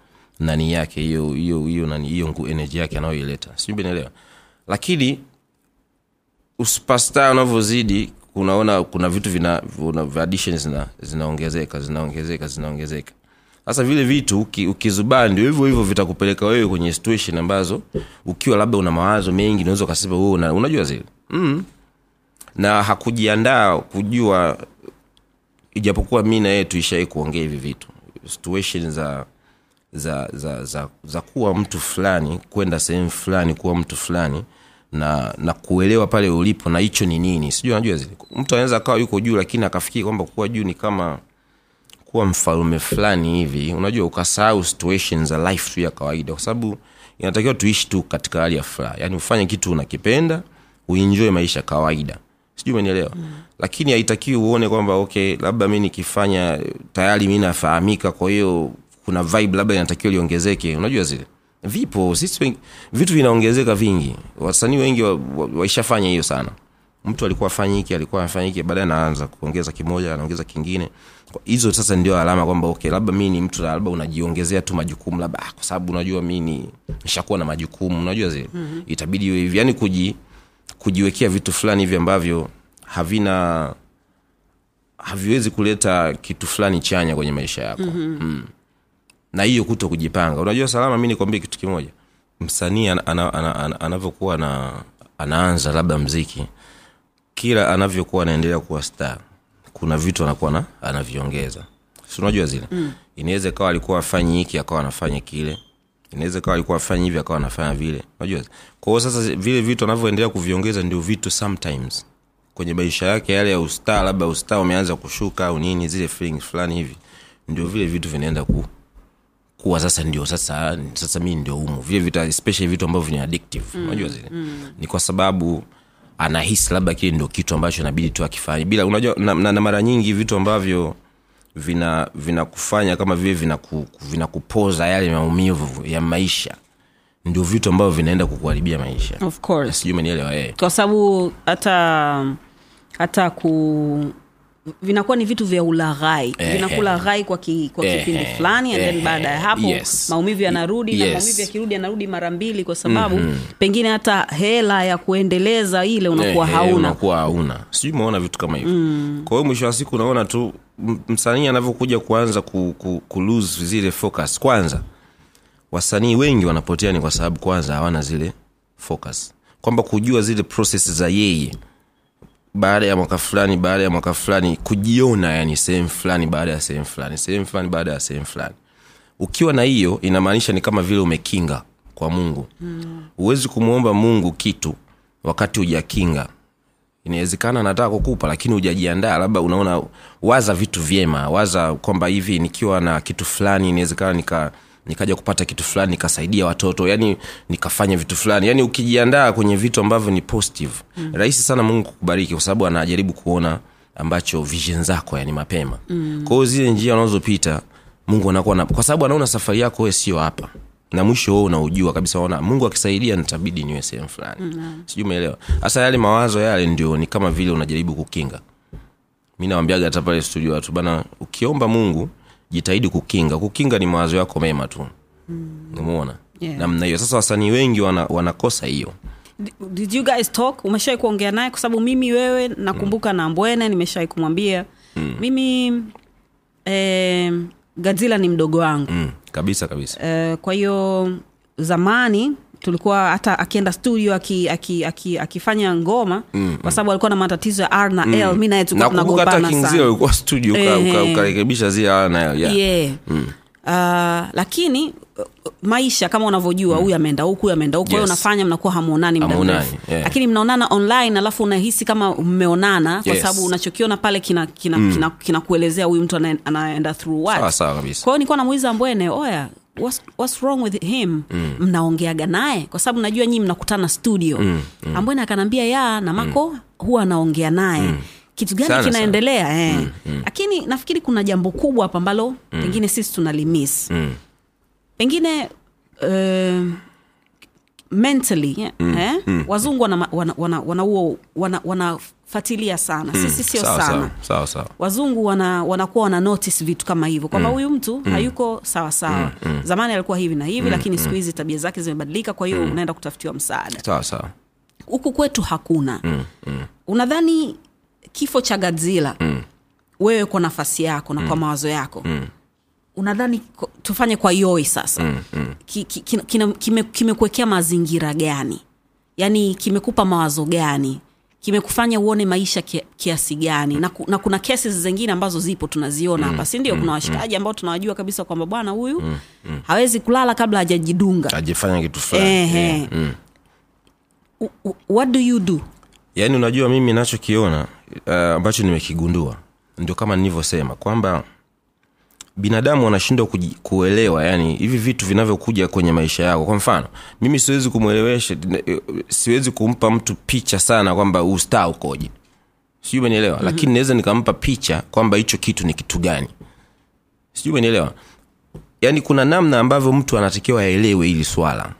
nani yake hiyo hiyo hiyo nani hiyo ngu- energy yake anayoileta. Sijui benelewa lakini superstar unavyozidi unaona kuna vitu vina, vina additions zina, zinaongezeka zinaongezeka zinaongezeka sasa vile vitu uki, ukizubaa ndio hivyo hivyo vitakupeleka wewe kwenye situation ambazo ukiwa labda una mawazo mengi unaweza ukasema wewe una, unajua zile. Mm. na hakujiandaa kujua ijapokuwa mi na yeye tuishawai kuongea hivi vitu. Situation za za za za, za kuwa mtu fulani kwenda sehemu fulani kuwa mtu fulani na na kuelewa pale ulipo na hicho ni nini. Sijui unajua zile. Mtu anaweza akawa yuko juu lakini akafikiri kwamba kuwa juu ni kama kuwa mfalume fulani hivi unajua ukasahau situation za life tu ya kawaida kwa sababu inatakiwa tuishi tu katika hali ya furaha. Yaani ufanye kitu unakipenda uinjoe maisha kawaida. Sijui umenielewa? Mm. lakini haitakiwi uone kwamba okay labda mi nikifanya tayari mi nafahamika kwa hiyo kuna vibe labda inatakiwa liongezeke. Unajua zile? Vipo sisi vitu vinaongezeka vingi. Wasanii wengi waishafanya wa, wa hiyo sana. Mtu alikuwa afanya hiki alikuwa afanya hiki baadaye anaanza kuongeza kimoja anaongeza kingine hizo sasa ndio alama kwamba okay labda mi ni mtu labda unajiongezea tu majukumu labda ah, kwa sababu unajua mi ni nishakuwa na majukumu unajua zile mm-hmm. itabidi iwe hivi yani kuji, kujiwekea vitu fulani hivi ambavyo havina haviwezi kuleta kitu fulani chanya kwenye maisha yako mm-hmm. mm. na hiyo kuto kujipanga unajua salama mi nikwambie kitu kimoja msanii ana, ana, ana, ana, ana, ana, anaanza labda mziki kila anavyokuwa anaendelea kuwa star kuna vitu anakuwa na anaviongeza. Si unajua zile? Mm. inaweza ikawa alikuwa afanyi hiki akawa anafanya kile. Inaweza kawa alikuwa afanyi hivi akawa anafanya vile. Unajua? Kwao sasa vile vitu anavyoendelea kuviongeza ndio vitu sometimes. Kwenye maisha yake yale ya ustaa labda ustaa umeanza kushuka au nini zile feelings fulani hivi ndio vile vitu vinaenda ku kuwa sasa ndio sasa sasa mi ndio umu vile vitu especially vitu ambavyo vina addictive. Unajua zile? mm. ni kwa sababu anahisi labda kile ndio kitu ambacho inabidi tu akifanye. Bila unajua na, na, na mara nyingi vitu ambavyo vina vinakufanya kama vile vinaku, vinakupoza yale maumivu ya maisha ndio vitu ambavyo vinaenda kukuharibia maisha. Of course. Sijui umenielewa eh. kwa sababu hata hata ku vinakuwa ni vitu vya ulaghai. Eh, vinakulaghai kwa, ki, kwa eh, kipindi eh, fulani and then eh, baada ya hapo yes. maumivu yanarudi na maumivu yakirudi yanarudi mara mbili kwa sababu pengine hata hela ya kuendeleza ile unakuwa Eh, eh, hauna. unakuwa hauna. Sijui umeona vitu kama hivyo. Mm. kwa hiyo mwisho wa siku unaona tu msanii anavyokuja kuanza ku, ku, ku lose zile focus. Kwanza wasanii wengi wanapotea ni kwa sababu kwanza hawana zile focus. Kwamba kujua zile process za yeye baada ya mwaka fulani baada ya mwaka fulani kujiona yani sehemu fulani baada ya sehemu fulani sehemu fulani baada ya sehemu fulani. Ukiwa na hiyo inamaanisha ni kama vile umekinga kwa mungu. Huwezi kumwomba mungu kitu wakati hujakinga. Inawezekana nataka kukupa lakini hujajiandaa labda unaona waza vitu vyema waza kwamba hivi nikiwa na kitu fulani inawezekana nika nikaja kupata kitu fulani nikasaidia watoto yani nikafanya vitu fulani yani ukijiandaa kwenye vitu ambavyo ni positive mm. rahisi sana mungu kukubariki kwa sababu anajaribu kuona ambacho vision zako yani mapema mm. kwa hiyo zile njia unazopita mungu anakuwa na kwa sababu anaona safari yako wewe sio hapa na mwisho wewe unaujua kabisa ona mungu akisaidia nitabidi niwe sehemu fulani mm. sijui umeelewa hasa yale mawazo yale ndio ni kama vile unajaribu kukinga mi nawambiaga hata pale studio watu bana ukiomba mungu jitahidi kukinga. Kukinga ni mawazo yako mema tu. Umeona? Yeah. namna hiyo. Sasa wasanii wengi wana, wanakosa hiyo. Did you guys talk? Umeshawai kuongea naye? Kwa sababu mimi wewe nakumbuka na mbwene nimeshawai kumwambia. Mm. mimi eh, gadzila ni mdogo wangu. Mm, kabisa kabisa. Eh, kwa hiyo zamani tulikuwa hata akienda studio aki, aki, aki, akifanya ngoma mm, kwa sababu alikuwa na matatizo ya r na l mm. mi naye tulikuwa tunagombana studio uka- uka- ukarekebisha zile r na yeah. yeah. Uh, lakini uh, maisha kama unavyojua huyu ameenda huku huyu ameenda huku Yes. unafanya mnakuwa hamuonani mda mrefu yeah. lakini mnaonana online alafu unahisi kama mmeonana kwa Yes. sababu unachokiona pale kina kina, kina, kina huyu mtu anaenda through what kwa hiyo nilikuwa namuuliza mbwene oya what's, what's wrong with him mm. mnaongeaga naye kwa sababu najua nyii mnakutana studio mm, mm. ambwene akanaambia ya na mako mm. huwa anaongea naye mm kitu gani Sana, kinaendelea eh. lakini nafikiri kuna jambo kubwa hapa ambalo mm. pengine sisi tunalimis Mm. pengine uh, mentally yeah, eh? wazungu wana, wana, wana, wana, wana, sana. Sisi sio sana. sawa, sawa sawa. Wazungu wana, wanakuwa wana notice vitu kama hivyo. Kwamba huyu mtu hayuko sawa sawa. Zamani alikuwa hivi na hivi lakini siku hizi tabia zake zimebadilika kwa hiyo unaenda kutafutiwa msaada. Sawa sawa. Huku kwetu hakuna. Unadhani kifo cha gadzila wewe kwa nafasi yako na kwa mawazo yako unadhani tufanye kwa yoi sasa? Ki- ki- kina- kina- kime- mazingira gani? Yaani kimekupa mawazo gani? Kimekufanya uone maisha kiasi gani? Na, ku, na kuna kesi zingine ambazo zipo tunaziona hapa mm, sindio mm, kuna washikaji ambao tunawajua kabisa kwamba bwana huyu hawezi kulala kabla hajajidunga. Ajifanya kitu fulani. Mm. What do you do? Yaani unajua mimi nachokiona uh, nimekigundua ndio kama nilivyosema kwamba binadamu wanashindwa kuelewa yani hivi vitu vinavyokuja kwenye maisha yako. Kwa mfano mimi siwezi kumwelewesha siwezi kumpa mtu picha sana kwamba ustaa ukoje. Sijui umenielewa? Mm-hmm. lakini naweza nikampa picha kwamba hicho kitu ni kitu gani. Sijui umenielewa? Yaani kuna namna ambavyo mtu anatakiwa aelewe hili swala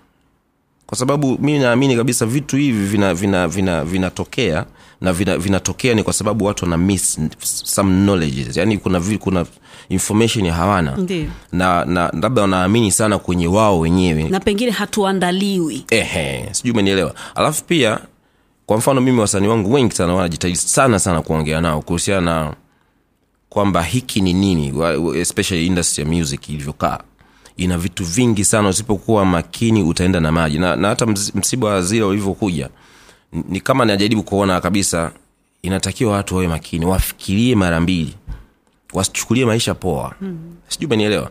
kwa sababu mi naamini kabisa vitu hivi vinatokea vina, vina, vina na vina- vinatokea ni kwa sababu watu wana miss some knowledges. Yani kuna, kuna information hawana. Ndiyo. na na labda wanaamini sana kwenye wao wenyewe. Na pengine hatuandaliwi. Ehe sijui umenielewa. Alafu pia kwa mfano mimi wasanii wangu wengi sana wanajitahidi sana sana kuongea nao kuhusiana na kwamba hiki ni nini especially industry ya music ilivyokaa ina vitu vingi sana. Usipokuwa makini utaenda na maji. Na, na hata msiba wa zile ulivyokuja ni- kama najaribu kuona kabisa inatakiwa watu wawe makini wafikirie mara mbili wasichukulie maisha poa. Mm. sijui umenielewa?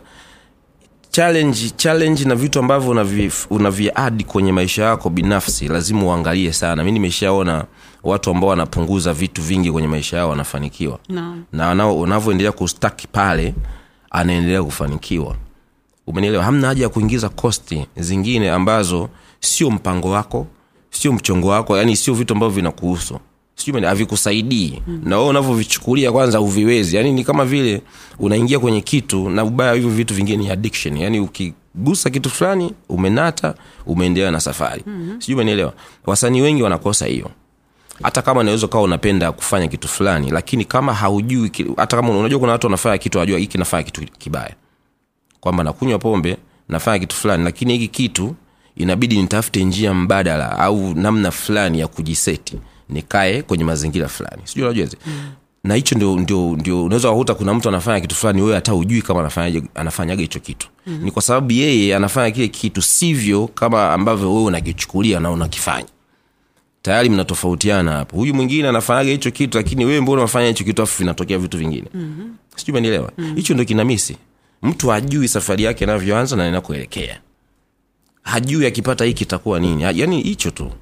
Challenge challenge na vitu ambavyo unavi, unaviadi kwenye maisha yako binafsi lazima uangalie sana. Mi nimeshaona watu ambao wanapunguza vitu vingi kwenye maisha yao wanafanikiwa. No. na unavyoendelea kustaki pale anaendelea kufanikiwa umenielewa? Hamna haja ya kuingiza kosti zingine ambazo sio mpango wako sio mchongo wako yani sio vitu ambavyo vinakuhusu. Sijui havikusaidii. Mm. na wewe unavyovichukulia kwanza uviwezi. Yani ni kama vile unaingia kwenye kitu na ubaya hivyo vitu vingine ni addiction. Yani ukigusa kitu fulani umenata umeendelea na safari. Mm-hmm. sijui umenielewa? Wasanii wengi wanakosa hiyo. Hata kama naweza ukawa unapenda kufanya kitu fulani lakini kama haujui hata kama unajua kuna watu wanafanya kitu wajua hiki nafanya kitu kibaya kwamba nakunywa pombe nafanya kitu fulani lakini hiki kitu inabidi nitafute njia mbadala au namna fulani ya kujiseti nikae kwenye mazingira fulani sijui unajua mm. na hicho ndio ndio ndio unaweza kukuta kuna mtu anafanya kitu fulani wewe hata ujui kama anafanyaje anafanyaga hicho kitu mm. ni kwa sababu yeye anafanya kile kitu sivyo kama ambavyo wewe unakichukulia na unakifanya tayari mnatofautiana hapo huyu mwingine anafanyaga hicho kitu lakini wewe mbona unafanya hicho kitu afu vinatokea vitu vingine mm-hmm. sijui umenielewa mm-hmm. hicho ndio kinamisi mtu hajui safari yake inavyoanza na inakoelekea. Hajui akipata hiki itakuwa nini. Yaani hicho tu.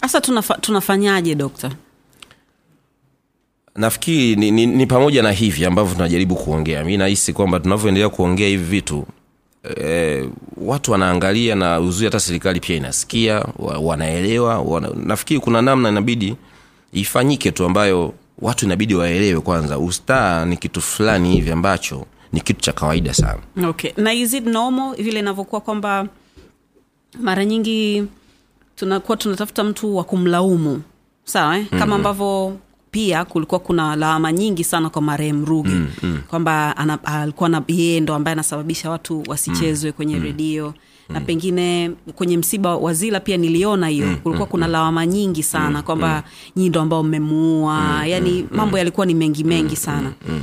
Sasa tunafa, tunafanyaje dokta? Nafikiri ni, ni, ni pamoja na hivi ambavyo tunajaribu kuongea. Mi nahisi kwamba tunavyoendelea kuongea hivi vitu e, watu wanaangalia na uzuri hata serikali pia inasikia wa, wanaelewa wana, nafikiri kuna namna inabidi ifanyike tu ambayo watu inabidi waelewe kwanza. Ustaa ni kitu fulani hivi ambacho ni kitu cha kawaida sana. Okay. Na is it normal vile inavyokuwa kwamba mara nyingi tunakuwa tunatafuta mtu wa kumlaumu? Sawa eh? kama ambavyo pia kulikuwa kuna lawama nyingi sana kwa marehemu ruge. Mm, mm. kwamba alikuwa na yeye ndo ambaye anasababisha watu wasichezwe kwenye redio. Na pengine kwenye msiba wa zila pia niliona hiyo. Kulikuwa kuna lawama nyingi sana kwamba nyii ndo ambao mmemuua. Yani mambo yalikuwa ni mengi mengi sana. una,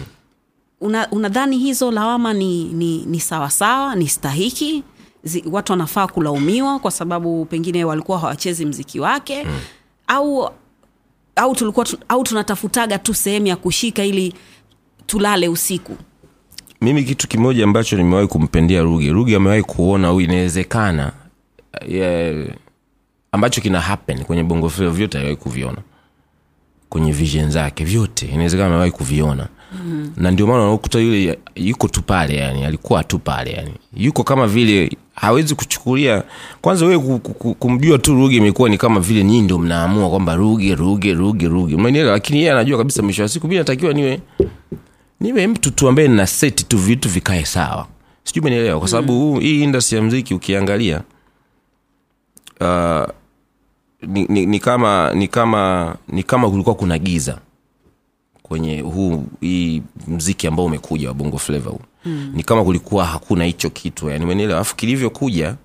unadhani hizo lawama ni, ni, ni sawasawa ni stahiki? Zi, watu wanafaa kulaumiwa kwa sababu pengine walikuwa hawachezi mziki wake? Mm. au au tulikuwa au tunatafutaga tu sehemu ya kushika ili tulale usiku? Mimi kitu kimoja ambacho nimewahi kumpendea ruge. Ruge amewahi kuona huyu inawezekana yeah, ambacho kina happen kwenye bongo flava vyote aliwahi kuviona. Kwenye vision zake vyote. Inawezekana amewahi kuviona mm. na ndio maana unakuta yule yuko tu pale yani alikuwa tu pale yani. Yuko kama vile hawezi kuchukulia. Kwanza wewe ku- ku- ku- kumjua tu ruge imekuwa ni kama vile nyii ndo mnaamua kwamba ruge ruge ruge ruge. Umenielewa lakini yeye anajua kabisa mwisho wa siku mi natakiwa niwe niwe mtu tu ambaye nina seti tu vitu vikae sawa. Sijui umenielewa kwa sababu mm. hii industry ya mziki ukiangalia uh, ni, ni, ni kama ni kama ni kama kulikuwa kuna giza kwenye huu hii mziki ambao umekuja wa bongo flava huu. Mm. ni kama kulikuwa hakuna hicho kitu yani umenielewa? Alafu kilivyokuja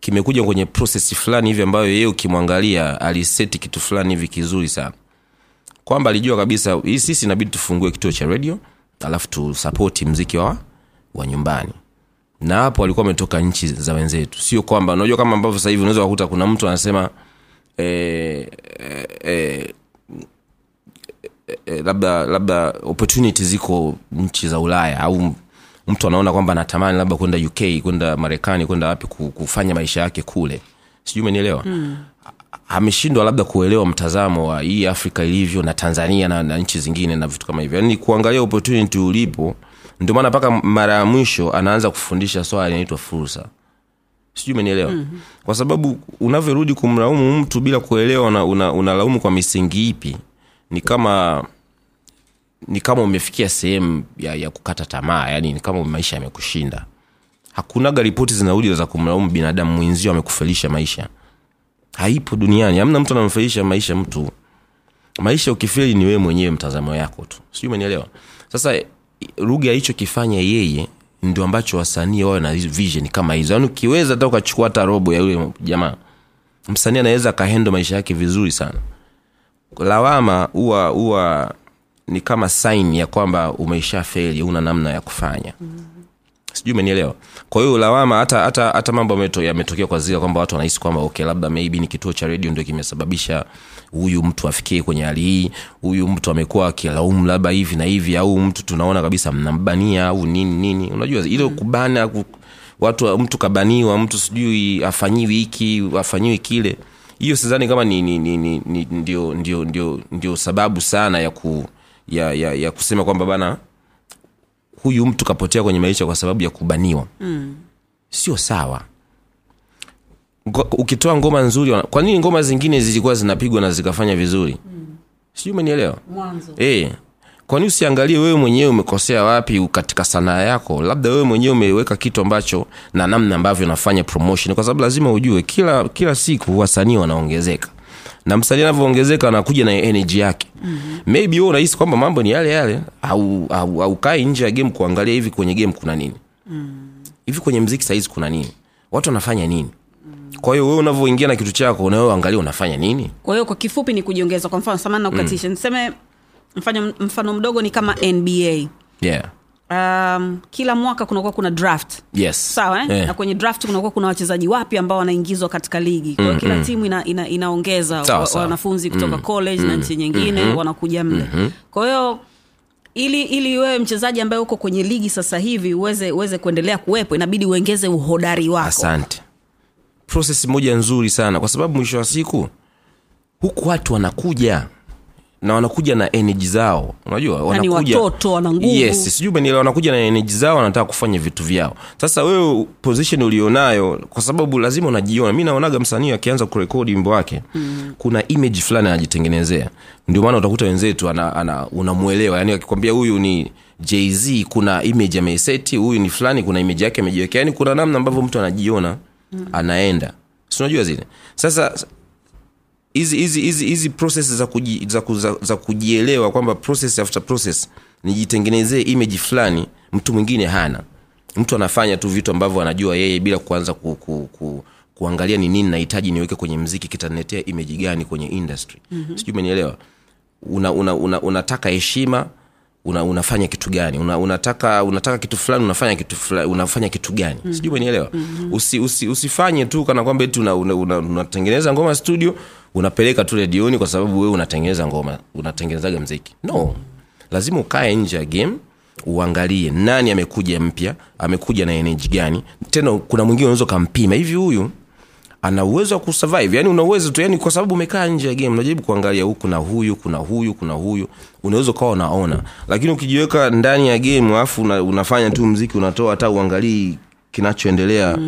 kimekuja kwenye prosesi fulani hivi ambayo yeye ukimwangalia aliseti kitu fulani hivi kizuri sana. Kwamba alijua kabisa hii sisi inabidi tufungue kituo cha redio alafu tusapoti mziki wa, wa nyumbani. Na hapo walikuwa wametoka nchi za wenzetu. Sio kwamba unajua kama ambavyo sasa hivi unaweza kukuta kuna mtu anasema eh, eh, eh, labda labda opportunity ziko nchi za ulaya au mtu anaona kwamba anatamani labda kwenda uk kwenda marekani kwenda wapi kufanya maisha yake kule. Sijui umenielewa? Mm. ameshindwa labda kuelewa mtazamo wa hii afrika ilivyo na tanzania na, na nchi zingine na vitu kama hivyo. Yaani kuangalia opportunity ulipo ndio maana mpaka mara ya mwisho anaanza kufundisha swala linaitwa fursa. Sijui umenielewa? Mm-hmm. kwa sababu unavyorudi kumlaumu mtu bila kuelewa unalaumu una, kwa misingi ipi ni kama ni kama umefikia sehemu ya, ya kukata tamaa yani ni kama maisha yamekushinda. Hakunaga ripoti zinaudi za kumlaumu binadamu mwenzio amekufelisha maisha. Haipo duniani amna mtu anamfelisha maisha mtu. Maisha ukifeli ni wewe mwenyewe mtazamo yako tu. Sijui umenielewa? Sasa lugha hichokifanya yeye ndio ambacho wasanii wawe na vision kama hizo. Yaani ukiweza hata ukachukua hata robo ya yule jamaa msanii anaweza akahendo maisha yake vizuri sana lawama huwa huwa ni kama sign ya kwamba umeisha feli una namna ya kufanya. Sijui umenielewa? Kwa hiyo lawama hata hata hata mambo yameto- yametokea kwa zile kwamba watu wanahisi kwamba okay labda maybe ni kituo cha redio ndio kimesababisha huyu mtu afikie kwenye hali hii huyu mtu amekuwa akilaumu labda hivi na hivi au mtu tunaona kabisa mnambania au nini nini. Unajua ile kubana watu mtu kabaniwa mtu sijui afanyiwi hiki afanyiwi kile hiyo sidhani kama ni, ni, ni, ni, ni ndio, ndio, ndio, ndio sababu sana ya, ku, ya, ya, ya kusema kwamba bana huyu mtu kapotea kwenye maisha kwa sababu ya kubaniwa. Mm. sio sawa. Ukitoa ngoma nzuri kwa nini ngoma zingine zilikuwa zinapigwa na zikafanya vizuri? Mm. sijui umenielewa? E, kwani usiangalie wewe mwenyewe umekosea wapi katika sanaa yako. Labda wewe mwenyewe umeweka kitu ambacho na namna ambavyo unafanya promotion kwa sababu lazima ujue kila kila siku wasanii wanaongezeka. Na msanii anavyoongezeka anakuja na energy yake. Mm-hmm. maybe wewe unahisi kwamba mambo ni yale yale au au, au kai nje ya game kuangalia hivi kwenye game kuna nini? Mm. hivi kwenye mziki saizi kuna nini? Watu wanafanya nini? Kwa hiyo wewe unavyoingia na kitu chako unayoangalia unafanya nini? Kwa hiyo kwa kifupi ni kujiongeza. Kwa mfano samani na ukatisha niseme mfano, mfano mdogo ni kama nba yeah. Um, kila mwaka kunakuwa kuna draft. Yes. Sawa eh? yeah. na kwenye draft kunakuwa kuna wachezaji wapya ambao wanaingizwa katika ligi. Kwa mm, kila timu ina, ina, inaongeza Sawa, wa- sawa. wanafunzi kutoka college na nchi nyingine wanakuja mle. Kwa hiyo ili ili wewe mchezaji ambaye uko kwenye ligi sasa hivi uweze uweze kuendelea kuwepo inabidi uengeze uhodari wako. Asante. Proses moja nzuri sana kwa sababu mwisho wa siku huku watu wanakuja na wanakuja na energy zao. Unajua wanakuja watoto, wana nguvu. yes sijui umenielewa wanakuja na energy zao wanataka kufanya vitu vyao. Sasa wewe position ulionayo kwa sababu lazima unajiona. Mi naonaga msanii akianza kurekodi wimbo wake mm. kuna image fulani anajitengenezea. Ndio maana utakuta wenzetu ana, ana, unamwelewa yani akikwambia huyu ni jz kuna image ameiseti huyu ni fulani kuna image yake amejiwekea. Yani kuna namna ambavyo mtu anajiona mm. anaenda. Si unajua zile? Sasa hizi hizi hizi hizi process za, kuji, za, ku- za, za kujielewa kwamba process after process nijitengenezee image fulani mtu mwingine hana. Mtu anafanya tu vitu ambavyo anajua yeye bila kuanza ku, ku, ku, kuangalia ni nini nahitaji niweke kwenye mziki kitaniletea image gani kwenye industry. Mm-hmm. sijui umenielewa? Una, una, una, unataka heshima una, unafanya kitu gani? Una, unataka unataka kitu fulani unafanya kitu fulani unafanya kitu gani? Mm-hmm. sijui umenielewa? Mm-hmm. usi, usi, usifanye tu kana kwamba eti unatengeneza una, una, unatengeneza ngoma studio unapeleka tu redioni kwa sababu wewe unatengeneza ngoma unatengenezaga mziki. No. Lazima ukae nje ya game uangalie nani amekuja mpya amekuja na energy gani. Tena kuna mwingine unaweza ukampima hivi huyu ana uwezo wa kusurvive. Yani una uwezo tu yani kwa sababu umekaa nje ya game unajaribu kuangalia huku kuna huyu kuna huyu kuna huyu. Unaweza ukawa unaona. Lakini ukijiweka ndani ya game alafu una, unafanya tu mziki unatoa hata uangalii kinachoendelea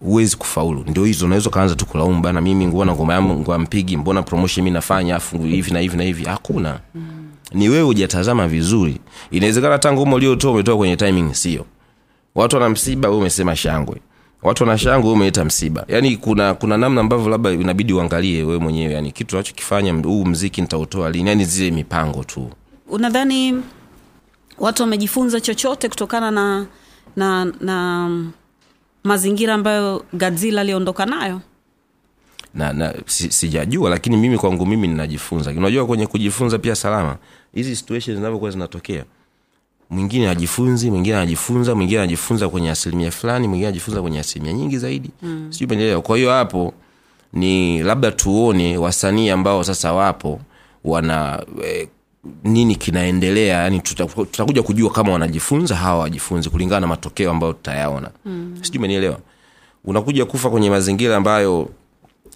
huwezi kufaulu. Ndio hizo unaweza ukaanza tu kulaumu bana mimi mbona ngoma yangu mpigi mbona promotion mi nafanya afu hivi na hivi na hivi? Hakuna. Ni wewe hujatazama vizuri. Inawezekana hata ngoma uliotoa umetoa kwenye timing sio. Watu wana msiba we umesema shangwe watu wanashangu wewe umeita msiba. Yaani kuna kuna namna ambavyo labda inabidi uangalie wewe mwenyewe yani kitu unachokifanya huu mziki nitautoa lini? Yani zile mipango tu. Unadhani watu wamejifunza chochote kutokana na na na mazingira ambayo gadzila aliondoka nayo? Na, na si, sijajua lakini mimi kwangu mimi ninajifunza. Unajua kwenye kujifunza pia salama hizi situations zinavyokuwa zinatokea mwingine ajifunzi mwingine anajifunza mwingine anajifunza kwenye asilimia fulani mwingine anajifunza kwenye asilimia nyingi zaidi. Mm. sijui kwa hiyo hapo ni labda tuone wasanii ambao sasa wapo wana eh, nini kinaendelea. Yani tutakuja tuta kujua kama wanajifunza hawa wajifunzi kulingana na matokeo ambayo tutayaona. Mm. sijui umenielewa. Unakuja kufa kwenye mazingira ambayo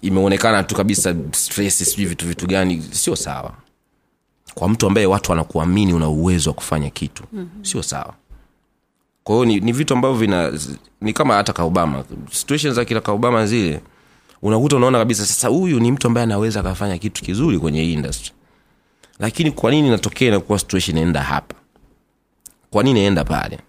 imeonekana tu kabisa stress sijui vitu vitu gani sio sawa kwa mtu ambaye watu wanakuamini una uwezo wa kufanya kitu. Mm-hmm. sio sawa. Kwa hiyo ni, ni vitu ambavyo vina ni kama hata kaobama situation za kila kaobama zile unakuta unaona kabisa sasa huyu ni mtu ambaye anaweza akafanya kitu kizuri kwenye hii industry. Lakini kwa nini natokea inakuwa situation enda hapa? Kwa nini enda pale?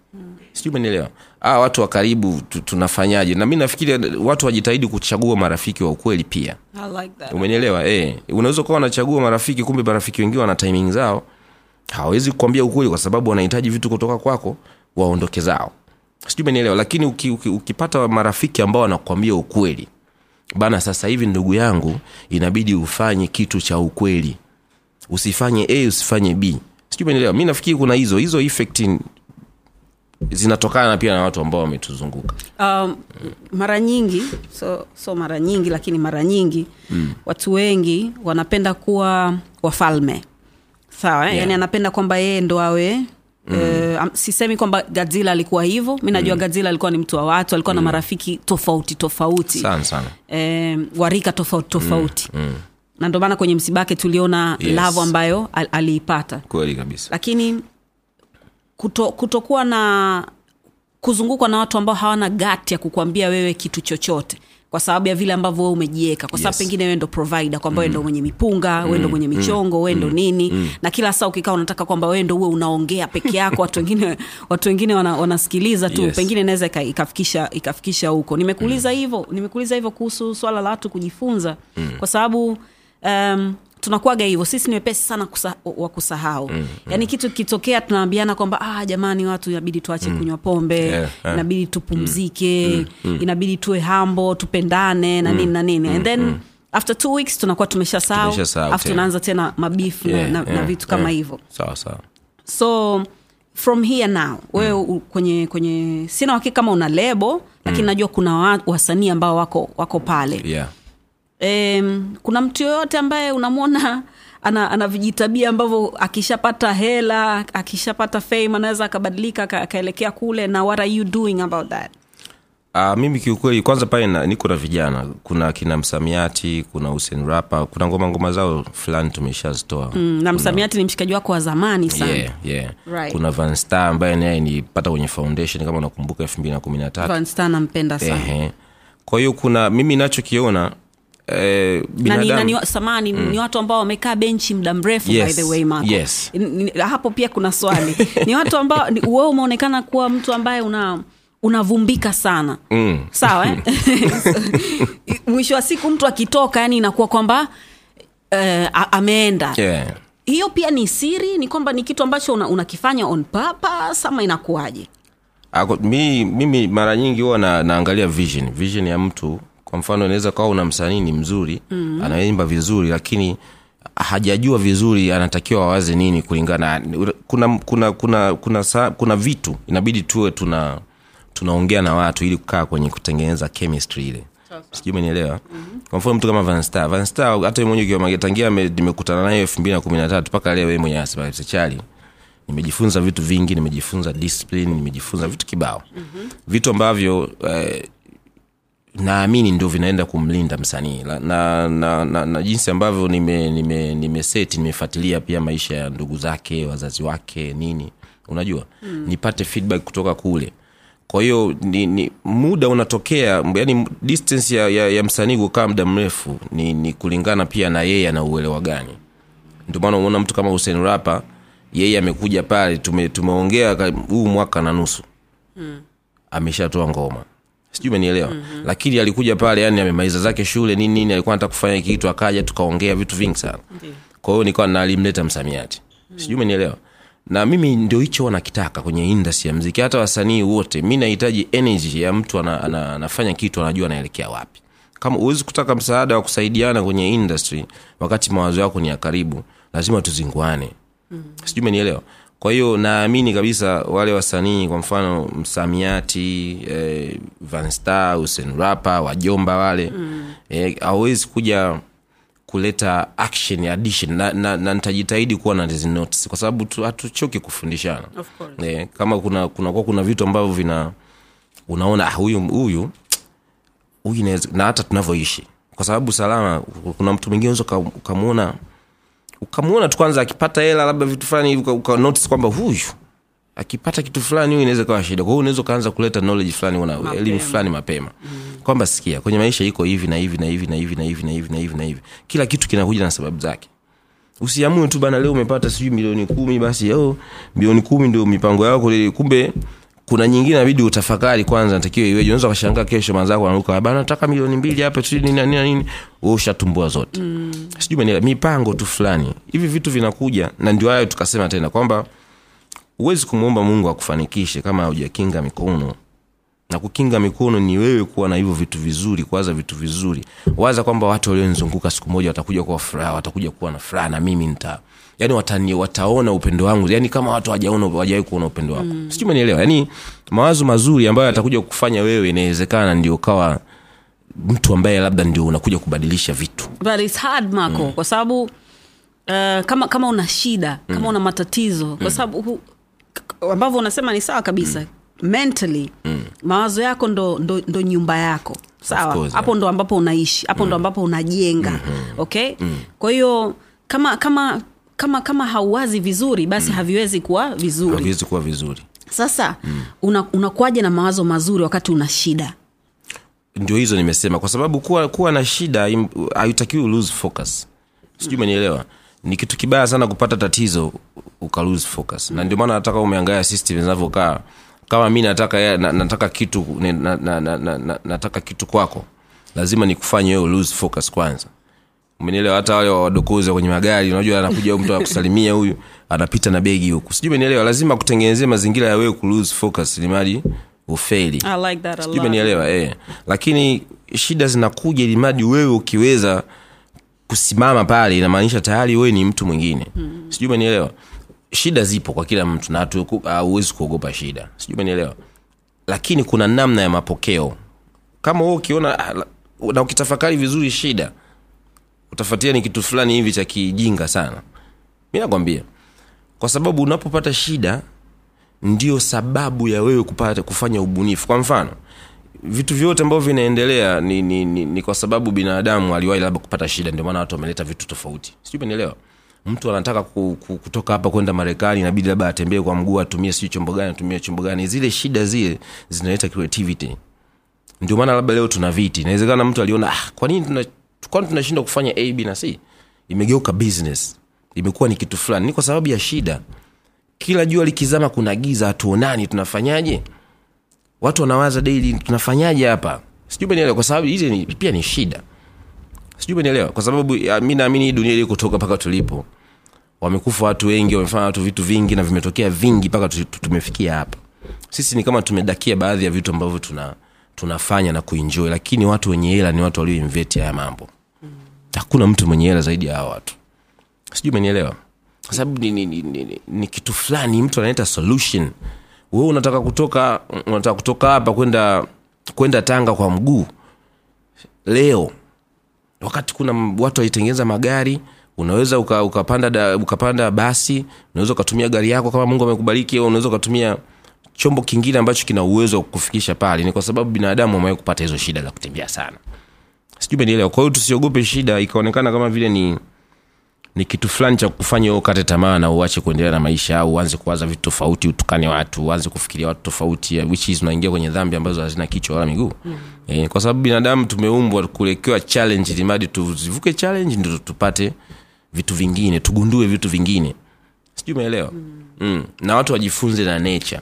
Sijui umenielewa ah, watu wa karibu tunafanyaje? Na mi nafikiri watu wajitahidi kuchagua marafiki wa ukweli pia. I like that. umenielewa? Eh, unaweza ukawa wanachagua marafiki kumbe marafiki wengine wana timing zao. Hawawezi kukwambia ukweli kwa sababu wanahitaji vitu kutoka kwako waondoke zao. Sijui umenielewa lakini uki, uki, ukipata marafiki ambao wanakwambia ukweli bana sasa hivi ndugu yangu inabidi ufanye kitu cha ukweli. Usifanye a usifanye b. Sijui umenielewa? Mi nafikiri kuna hizo hizo effect zinatokana pia na watu ambao wametuzunguka um, mara nyingi so, so mara nyingi lakini mara nyingi mm. watu wengi wanapenda kuwa wafalme sawa eh? Yeah. yani anapenda kwamba yeye ndo awe Mm. Uh, sisemi kwamba gadzila alikuwa hivyo mi najua mm. gadzila alikuwa ni mtu wa watu alikuwa mm. na marafiki tofauti tofauti sana sana eh, warika tofauti tofauti mm. Mm. na ndio maana kwenye msibake tuliona Yes. lavu ambayo al, aliipata kweli kabisa lakini kuto, kutokuwa na kuzungukwa na watu ambao hawana gati ya kukwambia wewe kitu chochote kwa sababu ya vile ambavyo wewe umejieka kwa sababu Yes. pengine wewe ndo provider kwamba wewe ndo mwenye mipunga wewe ndo mwenye michongo wewe ndo nini. Na kila saa ukikaa unataka kwamba wewe ndo uwe unaongea peke yako watu wengine watu wengine wana, wanasikiliza tu. Yes. pengine inaweza ikafikisha ikafikisha huko. Nimekuuliza hivyo nimekuuliza hivyo kuhusu swala la watu kujifunza. Kwa sababu um, tunakuaga hivyo. Sisi ni wepesi sana kusa, wa kusahau. Mm, yaani kitu kitokea tunaambiana kwamba ah, jamani watu inabidi tuache kunywa pombe Yeah, yeah. inabidi tupumzike inabidi tuwe hambo tupendane na nini na nini. and then after two weeks tunakuwa tumeshasahau Tumeshasahau afu tunaanza tena mabifu Yeah, na, yeah, na vitu kama hivyo. Yeah. so, so from here now wewe mm. kwenye kwenye sina uhakika kama una lebo lakini najua kuna wa, wasanii ambao wako wako pale. Yeah um, kuna mtu yoyote ambaye unamwona ana, ana vijitabia ambavyo akishapata hela akishapata fame anaweza akabadilika akaelekea kule na what are you doing about that? Uh, mimi kiukweli kwanza pale niko na vijana. Kuna kina msamiati kuna Hussein rapa kuna ngoma ngoma zao fulani tumeshazitoa. Mm, na msamiati ni mshikaji wako wa zamani sana. Yeah, yeah. Right. kuna Vanstar ambaye naye nilipata kwenye foundation kama unakumbuka elfu mbili na kumi na tatu. Nampenda sana. Kwa hiyo kuna mimi nachokiona eh, na ni, na ni, samani mm. ni watu ambao wamekaa benchi muda mrefu Yes, by the way Marco. yes. Hapo pia kuna swali ni watu ambao wewe umeonekana kuwa mtu ambaye una unavumbika sana Mm. sawa eh? mwisho wa siku mtu akitoka yani inakuwa kwamba eh, ameenda yeah. hiyo pia ni siri ni kwamba ni kitu ambacho una- unakifanya on purpose ama inakuwaje mi, mimi mara nyingi huwa na, naangalia vision vision ya mtu kwa mfano inaweza kawa una msanii ni mzuri mm. anaimba vizuri lakini hajajua vizuri anatakiwa awaze nini kulingana kuna kuna kuna kuna, sa, kuna vitu inabidi tuwe tuna tunaongea na watu ili kukaa kwenye kutengeneza chemistry ile sijui umenielewa mm-hmm. kwa mfano mtu kama vanstar vanstar hata mwenyewe ukiwa tangia nimekutana naye elfu mbili na kumi na tatu mpaka leo mwenye mwenyewe nimejifunza vitu vingi nimejifunza discipline nimejifunza vitu kibao mm-hmm. vitu ambavyo eh, naamini ndio vinaenda kumlinda msanii. Na, na, na, na, na jinsi ambavyo nimeseti nime, nime nimefuatilia pia maisha ya ndugu zake wazazi wake nini. Unajua? Mm. nipate feedback kutoka kule. Kwa hiyo ni, ni muda unatokea yani distance ya, ya, ya msanii kukaa muda mrefu ni, ni kulingana pia na yeye ana uelewa gani. Ndio maana umeona mtu kama Hussein Rapa yeye amekuja pale tume, tumeongea huu mwaka na nusu. Mm. ameshatoa ngoma sijui umenielewa. Mm-hmm. lakini alikuja pale yani amemaliza zake shule nini nini alikuwa nataka kufanya kitu akaja tukaongea vitu vingi sana. Kwa hiyo nikawa nalimleta msamiati. Sijui umenielewa. Na mimi ndio hicho wanakitaka kwenye industry ya mziki hata wasanii wote mi nahitaji energy ya mtu ana, ana, anafanya kitu anajua anaelekea wapi. Kama huwezi kutaka msaada wa kusaidiana kwenye industry wakati mawazo yako ni ya karibu lazima tuzinguane. Mm. sijui umenielewa kwa hiyo naamini kabisa wale wasanii kwa mfano msamiati eh, vanstar usenrapa wajomba wale mm. eh, hawezi kuja kuleta action addition. Na, na, na nitajitahidi kuwa na notes kwa sababu hatuchoki kufundishana. Eh, kama kuna kuna, kuna, kuna vitu ambavyo vina unaona ah, huyu huyu huyu na hata tunavyoishi. Kwa sababu salama kuna mtu mwingine unaweza ukamwona ukamwona ukamwona tu kwanza akipata hela labda vitu fulani hivi uka, uka kwamba huyu akipata kitu fulani huyu inaweza kawa shida. Kwa hiyo unaweza ukaanza kuleta knowledge fulani una elimu fulani mapema. Mm. kwamba sikia kwenye maisha iko hivi na hivi na hivi na hivi na hivi na hivi na hivi na hivi. Kila kitu kinakuja na sababu zake. Usiamue tu bana leo umepata sijui milioni kumi basi oh, milioni kumi ndio mipango yako kumbe kuna nyingine inabidi utafakari kwanza natakiwa iweje. Unaweza ukashangaa kesho manzako anaruka bana nataka milioni mbili hapa nini na nini. Ushatumbua zote. Mm. sijui mipango tu fulani. Hivi vitu vinakuja na ndio hayo tukasema tena kwamba huwezi kumwomba mungu akufanikishe kama haujakinga mikono na kukinga mikono ni wewe kuwa na hivyo vitu vizuri kuwaza vitu vizuri. Waza kwamba watu walionizunguka siku moja watakuja kuwa furaha watakuja kuwa na furaha na mimi nita yani watani, wataona upendo wangu. Yani kama watu hawajaona hawajawai kuona upendo wako. Mm. sijui umenielewa? Yani mawazo mazuri ambayo yatakuja kufanya wewe inawezekana ndio kawa mtu ambaye labda ndio unakuja kubadilisha vitu. But it's hard marco mm. kwa sababu uh, kama kama una shida kama una matatizo kwa sababu ambavyo unasema ni sawa kabisa mentally mawazo yako ndo, ndo, ndo nyumba yako. Sawa? hapo ndo ambapo unaishi hapo ndo ambapo unajenga okay? Kwa hiyo kama kama kama kama hauwazi vizuri basi haviwezi kuwa vizuri. Haviwezi kuwa vizuri. Sasa una, unakuwaje na mawazo mazuri wakati una shida? Ndio hizo nimesema kwa sababu kuwa, kuwa na shida haitakiwi lose focus. Sijui umenielewa? Ni kitu kibaya sana kupata tatizo uka lose focus. Na ndio maana nataka umeangalia system zinavyokaa kama mi nataka na, nataka kitu na, na, na, na, na, na, nataka kitu kwako lazima nikufanye wewe lose focus kwanza. Umenielewa? Hata wale wadokozi kwenye magari unajua anakuja mtu anakusalimia huyu anapita na begi huku. Sijui umenielewa? Lazima kutengenezea mazingira ya wewe kulose focus limadi ufeli. Like sijui umenielewa? Eh. lakini shida zinakuja ilimadi wewe ukiweza kusimama pale inamaanisha tayari wewe ni mtu mwingine. Mm. sijui umenielewa shida zipo kwa kila mtu na huwezi kuogopa shida. Sijui umenielewa? Lakini kuna namna ya mapokeo. Kama huo ukiona ah, na ukitafakari vizuri shida utafuatia ni kitu fulani hivi cha kijinga sana. Mi nakwambia kwa sababu unapopata shida ndio sababu ya wewe kupata kufanya ubunifu. Kwa mfano vitu vyote ambavyo vinaendelea ni, ni, ni, ni kwa sababu binadamu aliwahi labda kupata shida ndio maana watu wameleta vitu tofauti. Sijui umenielewa mtu anataka ku, ku, kutoka hapa kwenda marekani inabidi labda atembee kwa mguu atumie sijui chombo gani atumie chombo gani. Zile shida zile zinaleta creativity. Ndio maana labda leo tuna viti. Inawezekana mtu aliona ah, kwa nini tuna, kwani tunashindwa kufanya a b na c? Imegeuka business. Imekuwa ni kitu fulani. Ni kwa sababu ya shida. Kila jua likizama kuna giza hatuonani tunafanyaje? Watu wanawaza daily tunafanyaje hapa? Sijui umenielewa kwa sababu hizi pia ni shida. Sijui umenielewa kwa sababu mi naamini dunia ili kutoka mpaka tulipo wamekufa watu wengi wamefanya watu vitu vingi na vimetokea vingi mpaka tu- tu- tumefikia hapa. Sisi ni kama tumedakia baadhi ya vitu ambavyo tuna tunafanya na kuenjoy lakini watu wenye hela ni watu walioinveti haya mambo. Hakuna mtu mwenye hela zaidi ya hawa watu. Sijui umenielewa? Kwa sababu ni, ni, ni, ni, ni, ni kitu fulani mtu analeta solution. We unataka kutoka unataka kutoka hapa kwenda kwenda tanga kwa mguu? Leo. Wakati kuna watu walitengeneza magari unaweza uka, ukapanda da, ukapanda basi unaweza ukatumia gari yako kama mungu amekubariki au unaweza ukatumia chombo kingine ambacho kina uwezo wa kukufikisha pale. Ni kwa sababu binadamu amewahi kupata hizo shida za kutembea sana. Sijui umenielewa. Kwa hiyo tusiogope shida ikaonekana kama vile ni ni kitu fulani cha kufanya ukate tamaa na uache kuendelea na maisha au uanze kuwaza vitu tofauti utukane watu uanze kufikiria watu tofauti which is unaingia kwenye dhambi ambazo hazina kichwa wala miguu. Mm. e, kwa sababu binadamu tumeumbwa kulekewa challenge limadi tuzivuke challenge ndio tupate vitu vingine tugundue vitu vingine. Sijui umeelewa? Mm. mm. na watu wajifunze na nature.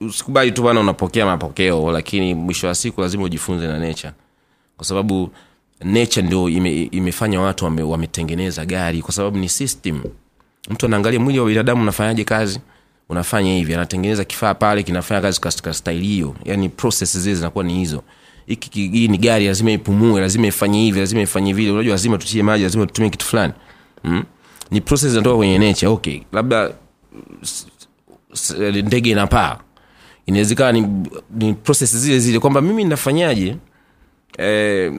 Usikubali tu bana unapokea mapokeo lakini mwisho wa siku lazima ujifunze na nature. Kwa sababu nature ndio ime, imefanya watu wame, wametengeneza gari kwa sababu ni system. Mtu anaangalia mwili wa binadamu unafanyaje kazi? Unafanya hivi anatengeneza kifaa pale kinafanya kazi katika staili hiyo. Yani process zile zinakuwa ni hizo hiki hii ni gari lazima ipumue lazima ifanye hivi lazima ifanye vile. Unajua lazima tutie maji lazima tutumie kitu fulani. Mm? ni process inatoka kwenye nature. Okay labda ndege inapaa inawezekana ni, ni process zile zile kwamba mimi nafanyaje eh,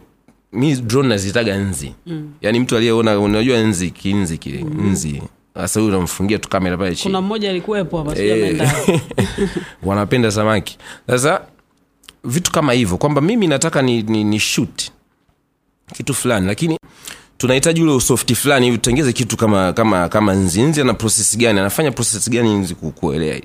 mi drone nazitaga nzi. Mm. yaani mtu aliyeona unajua nzi kinzi kile mm. nzi. Sasa huyu unamfungia tu kamera pale chini. Kuna mmoja alikuwepo hapa Eh, wanapenda samaki. Sasa vitu kama hivyo kwamba mimi nataka ni, ni, ni shoot kitu fulani lakini tunahitaji ule usofti fulani hivi tutengeze kitu kama kama kama nzi nzi ana proses gani anafanya proses gani nzi ku- kuelea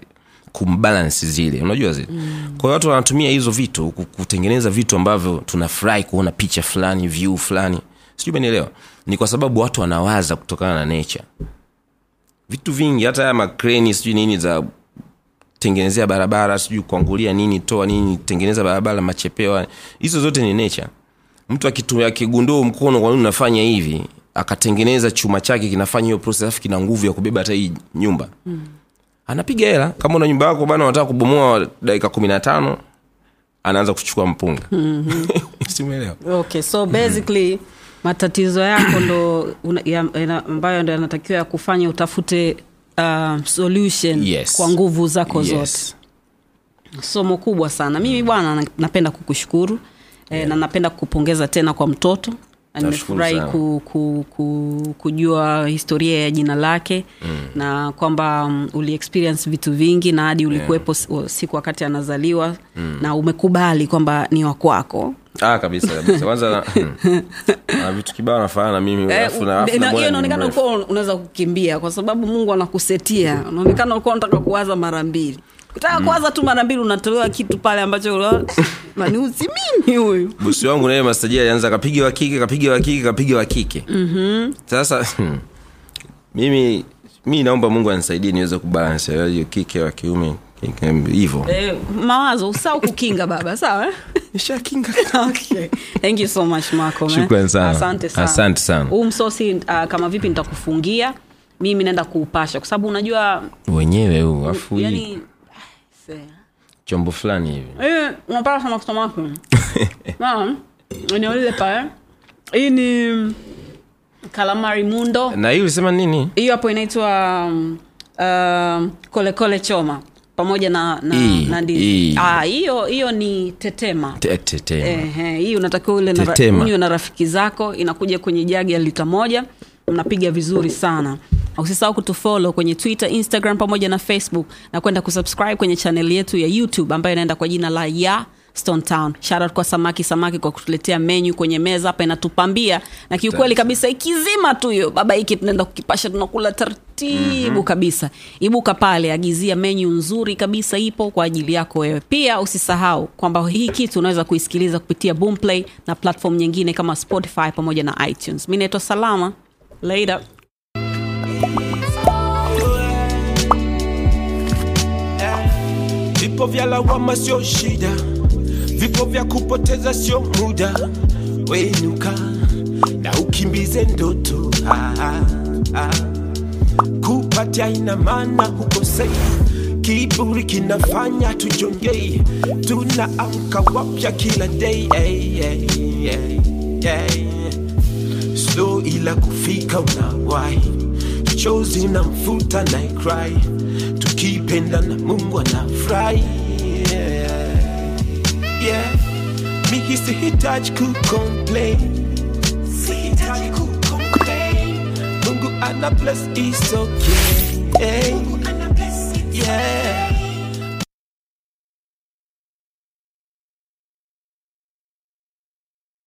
kumbalance zile unajua zile. Mm. kwa hiyo watu wanatumia hizo vitu kutengeneza vitu ambavyo tunafurahi kuona picha fulani view fulani. Sijui umenielewa? Ni kwa sababu watu wanawaza kutokana na nature. Vitu vingi hata haya makreni sijui nini za tengenezea barabara sijui kuangulia nini toa nini tengeneza barabara machepewa hizo zote ni nature. Mtu akigundua mkono kwa nini unafanya hivi akatengeneza chuma chake kinafanya hiyo process alafu kina nguvu ya kubeba hata hii nyumba. Mm. anapiga hela. Kama una nyumba yako bana unataka kubomoa dakika kumi na tano anaanza kuchukua mpunga. Simeelewa okay so basically matatizo yako ndo ambayo ya, ya, ndo yanatakiwa ya kufanya utafute uh, solution Yes. kwa nguvu zako zote somo kubwa sana mimi bwana napenda kukushukuru yeah. na napenda kukupongeza tena kwa mtoto nimefurahi ku, ku, ku, kujua historia ya jina lake mm. na kwamba um, uli experience vitu vingi na hadi ulikuwepo yeah. siku wakati anazaliwa mm. na umekubali kwamba ni wakwako ah, kabisa kabisa. Kwanza na vitu kibao nafanana mimi Eh, hiyo inaonekana ulikuwa unaweza kukimbia kwa sababu mungu anakusetia. Unaonekana ulikuwa unataka kuwaza mara mbili kutaka kuwaza tu mara mbili unatolewa kitu pale ambacho unaona, mimi huyu busi wangu naye masaji alianza kapiga wakike kapiga wakike kapiga wakike mm-hmm. sasa hmm, mimi mi naomba mungu anisaidie niweze kubalansi kike wa kiume hivyo eh, mawazo usau kukinga baba sawa eh? nishakinga okay. thank you so much Marco, man. Sana. asante sana Asante sana. huu msosi uh, kama vipi nitakufungia mimi naenda kuupasha kwa sababu unajua wenyewe huu afu yani chombo fulani hivi. Hii unapata samaki Naam. eneo pale. Hii ni kalamari mundo. Na hii ulisema nini? Hiyo hapo inaitwa um, uh, kolekole choma pamoja na na, na ndizi. Ah, hiyo hiyo ni tetema. Te-. Hii unatakiwa ule na na rafiki zako inakuja kwenye jagi ya lita moja mnapiga vizuri sana usisahau kutufolo kwenye twitter instagram pamoja na facebook na kwenda kusubscribe kwenye chaneli yetu ya youtube ambayo inaenda kwa jina la ya stone town. Shoutout kwa samaki samaki kwa kutuletea menyu kwenye meza hapa inatupambia. Na kiukweli kabisa ikizima tu hiyo baba hiki tunaenda kukipasha tunakula taratibu mm-hmm. kabisa. Ibuka pale agizia menyu nzuri kabisa ipo kwa ajili yako wewe. Pia usisahau kwamba hii kitu unaweza kuisikiliza kupitia boomplay na platform nyingine kama spotify pamoja na itunes. Mi naitwa salama. Later Vipo vya lawama sio shida, vipo vya kupoteza sio muda. Wenuka na ukimbize ndoto ah, ah, ah. Kupatia ina maana hukosei, kiburi kinafanya tujongei, tunaamka wapya kila day hey, hey, hey, hey. So ila kufika unawahi, chozi na mfuta na cry, tukipenda na Mungu anafurahi yeah. yeah. Mimi sihitaji kucomplain, sihitaji kucomplain. Mungu ana bless is okay. Mungu ana bless yeah.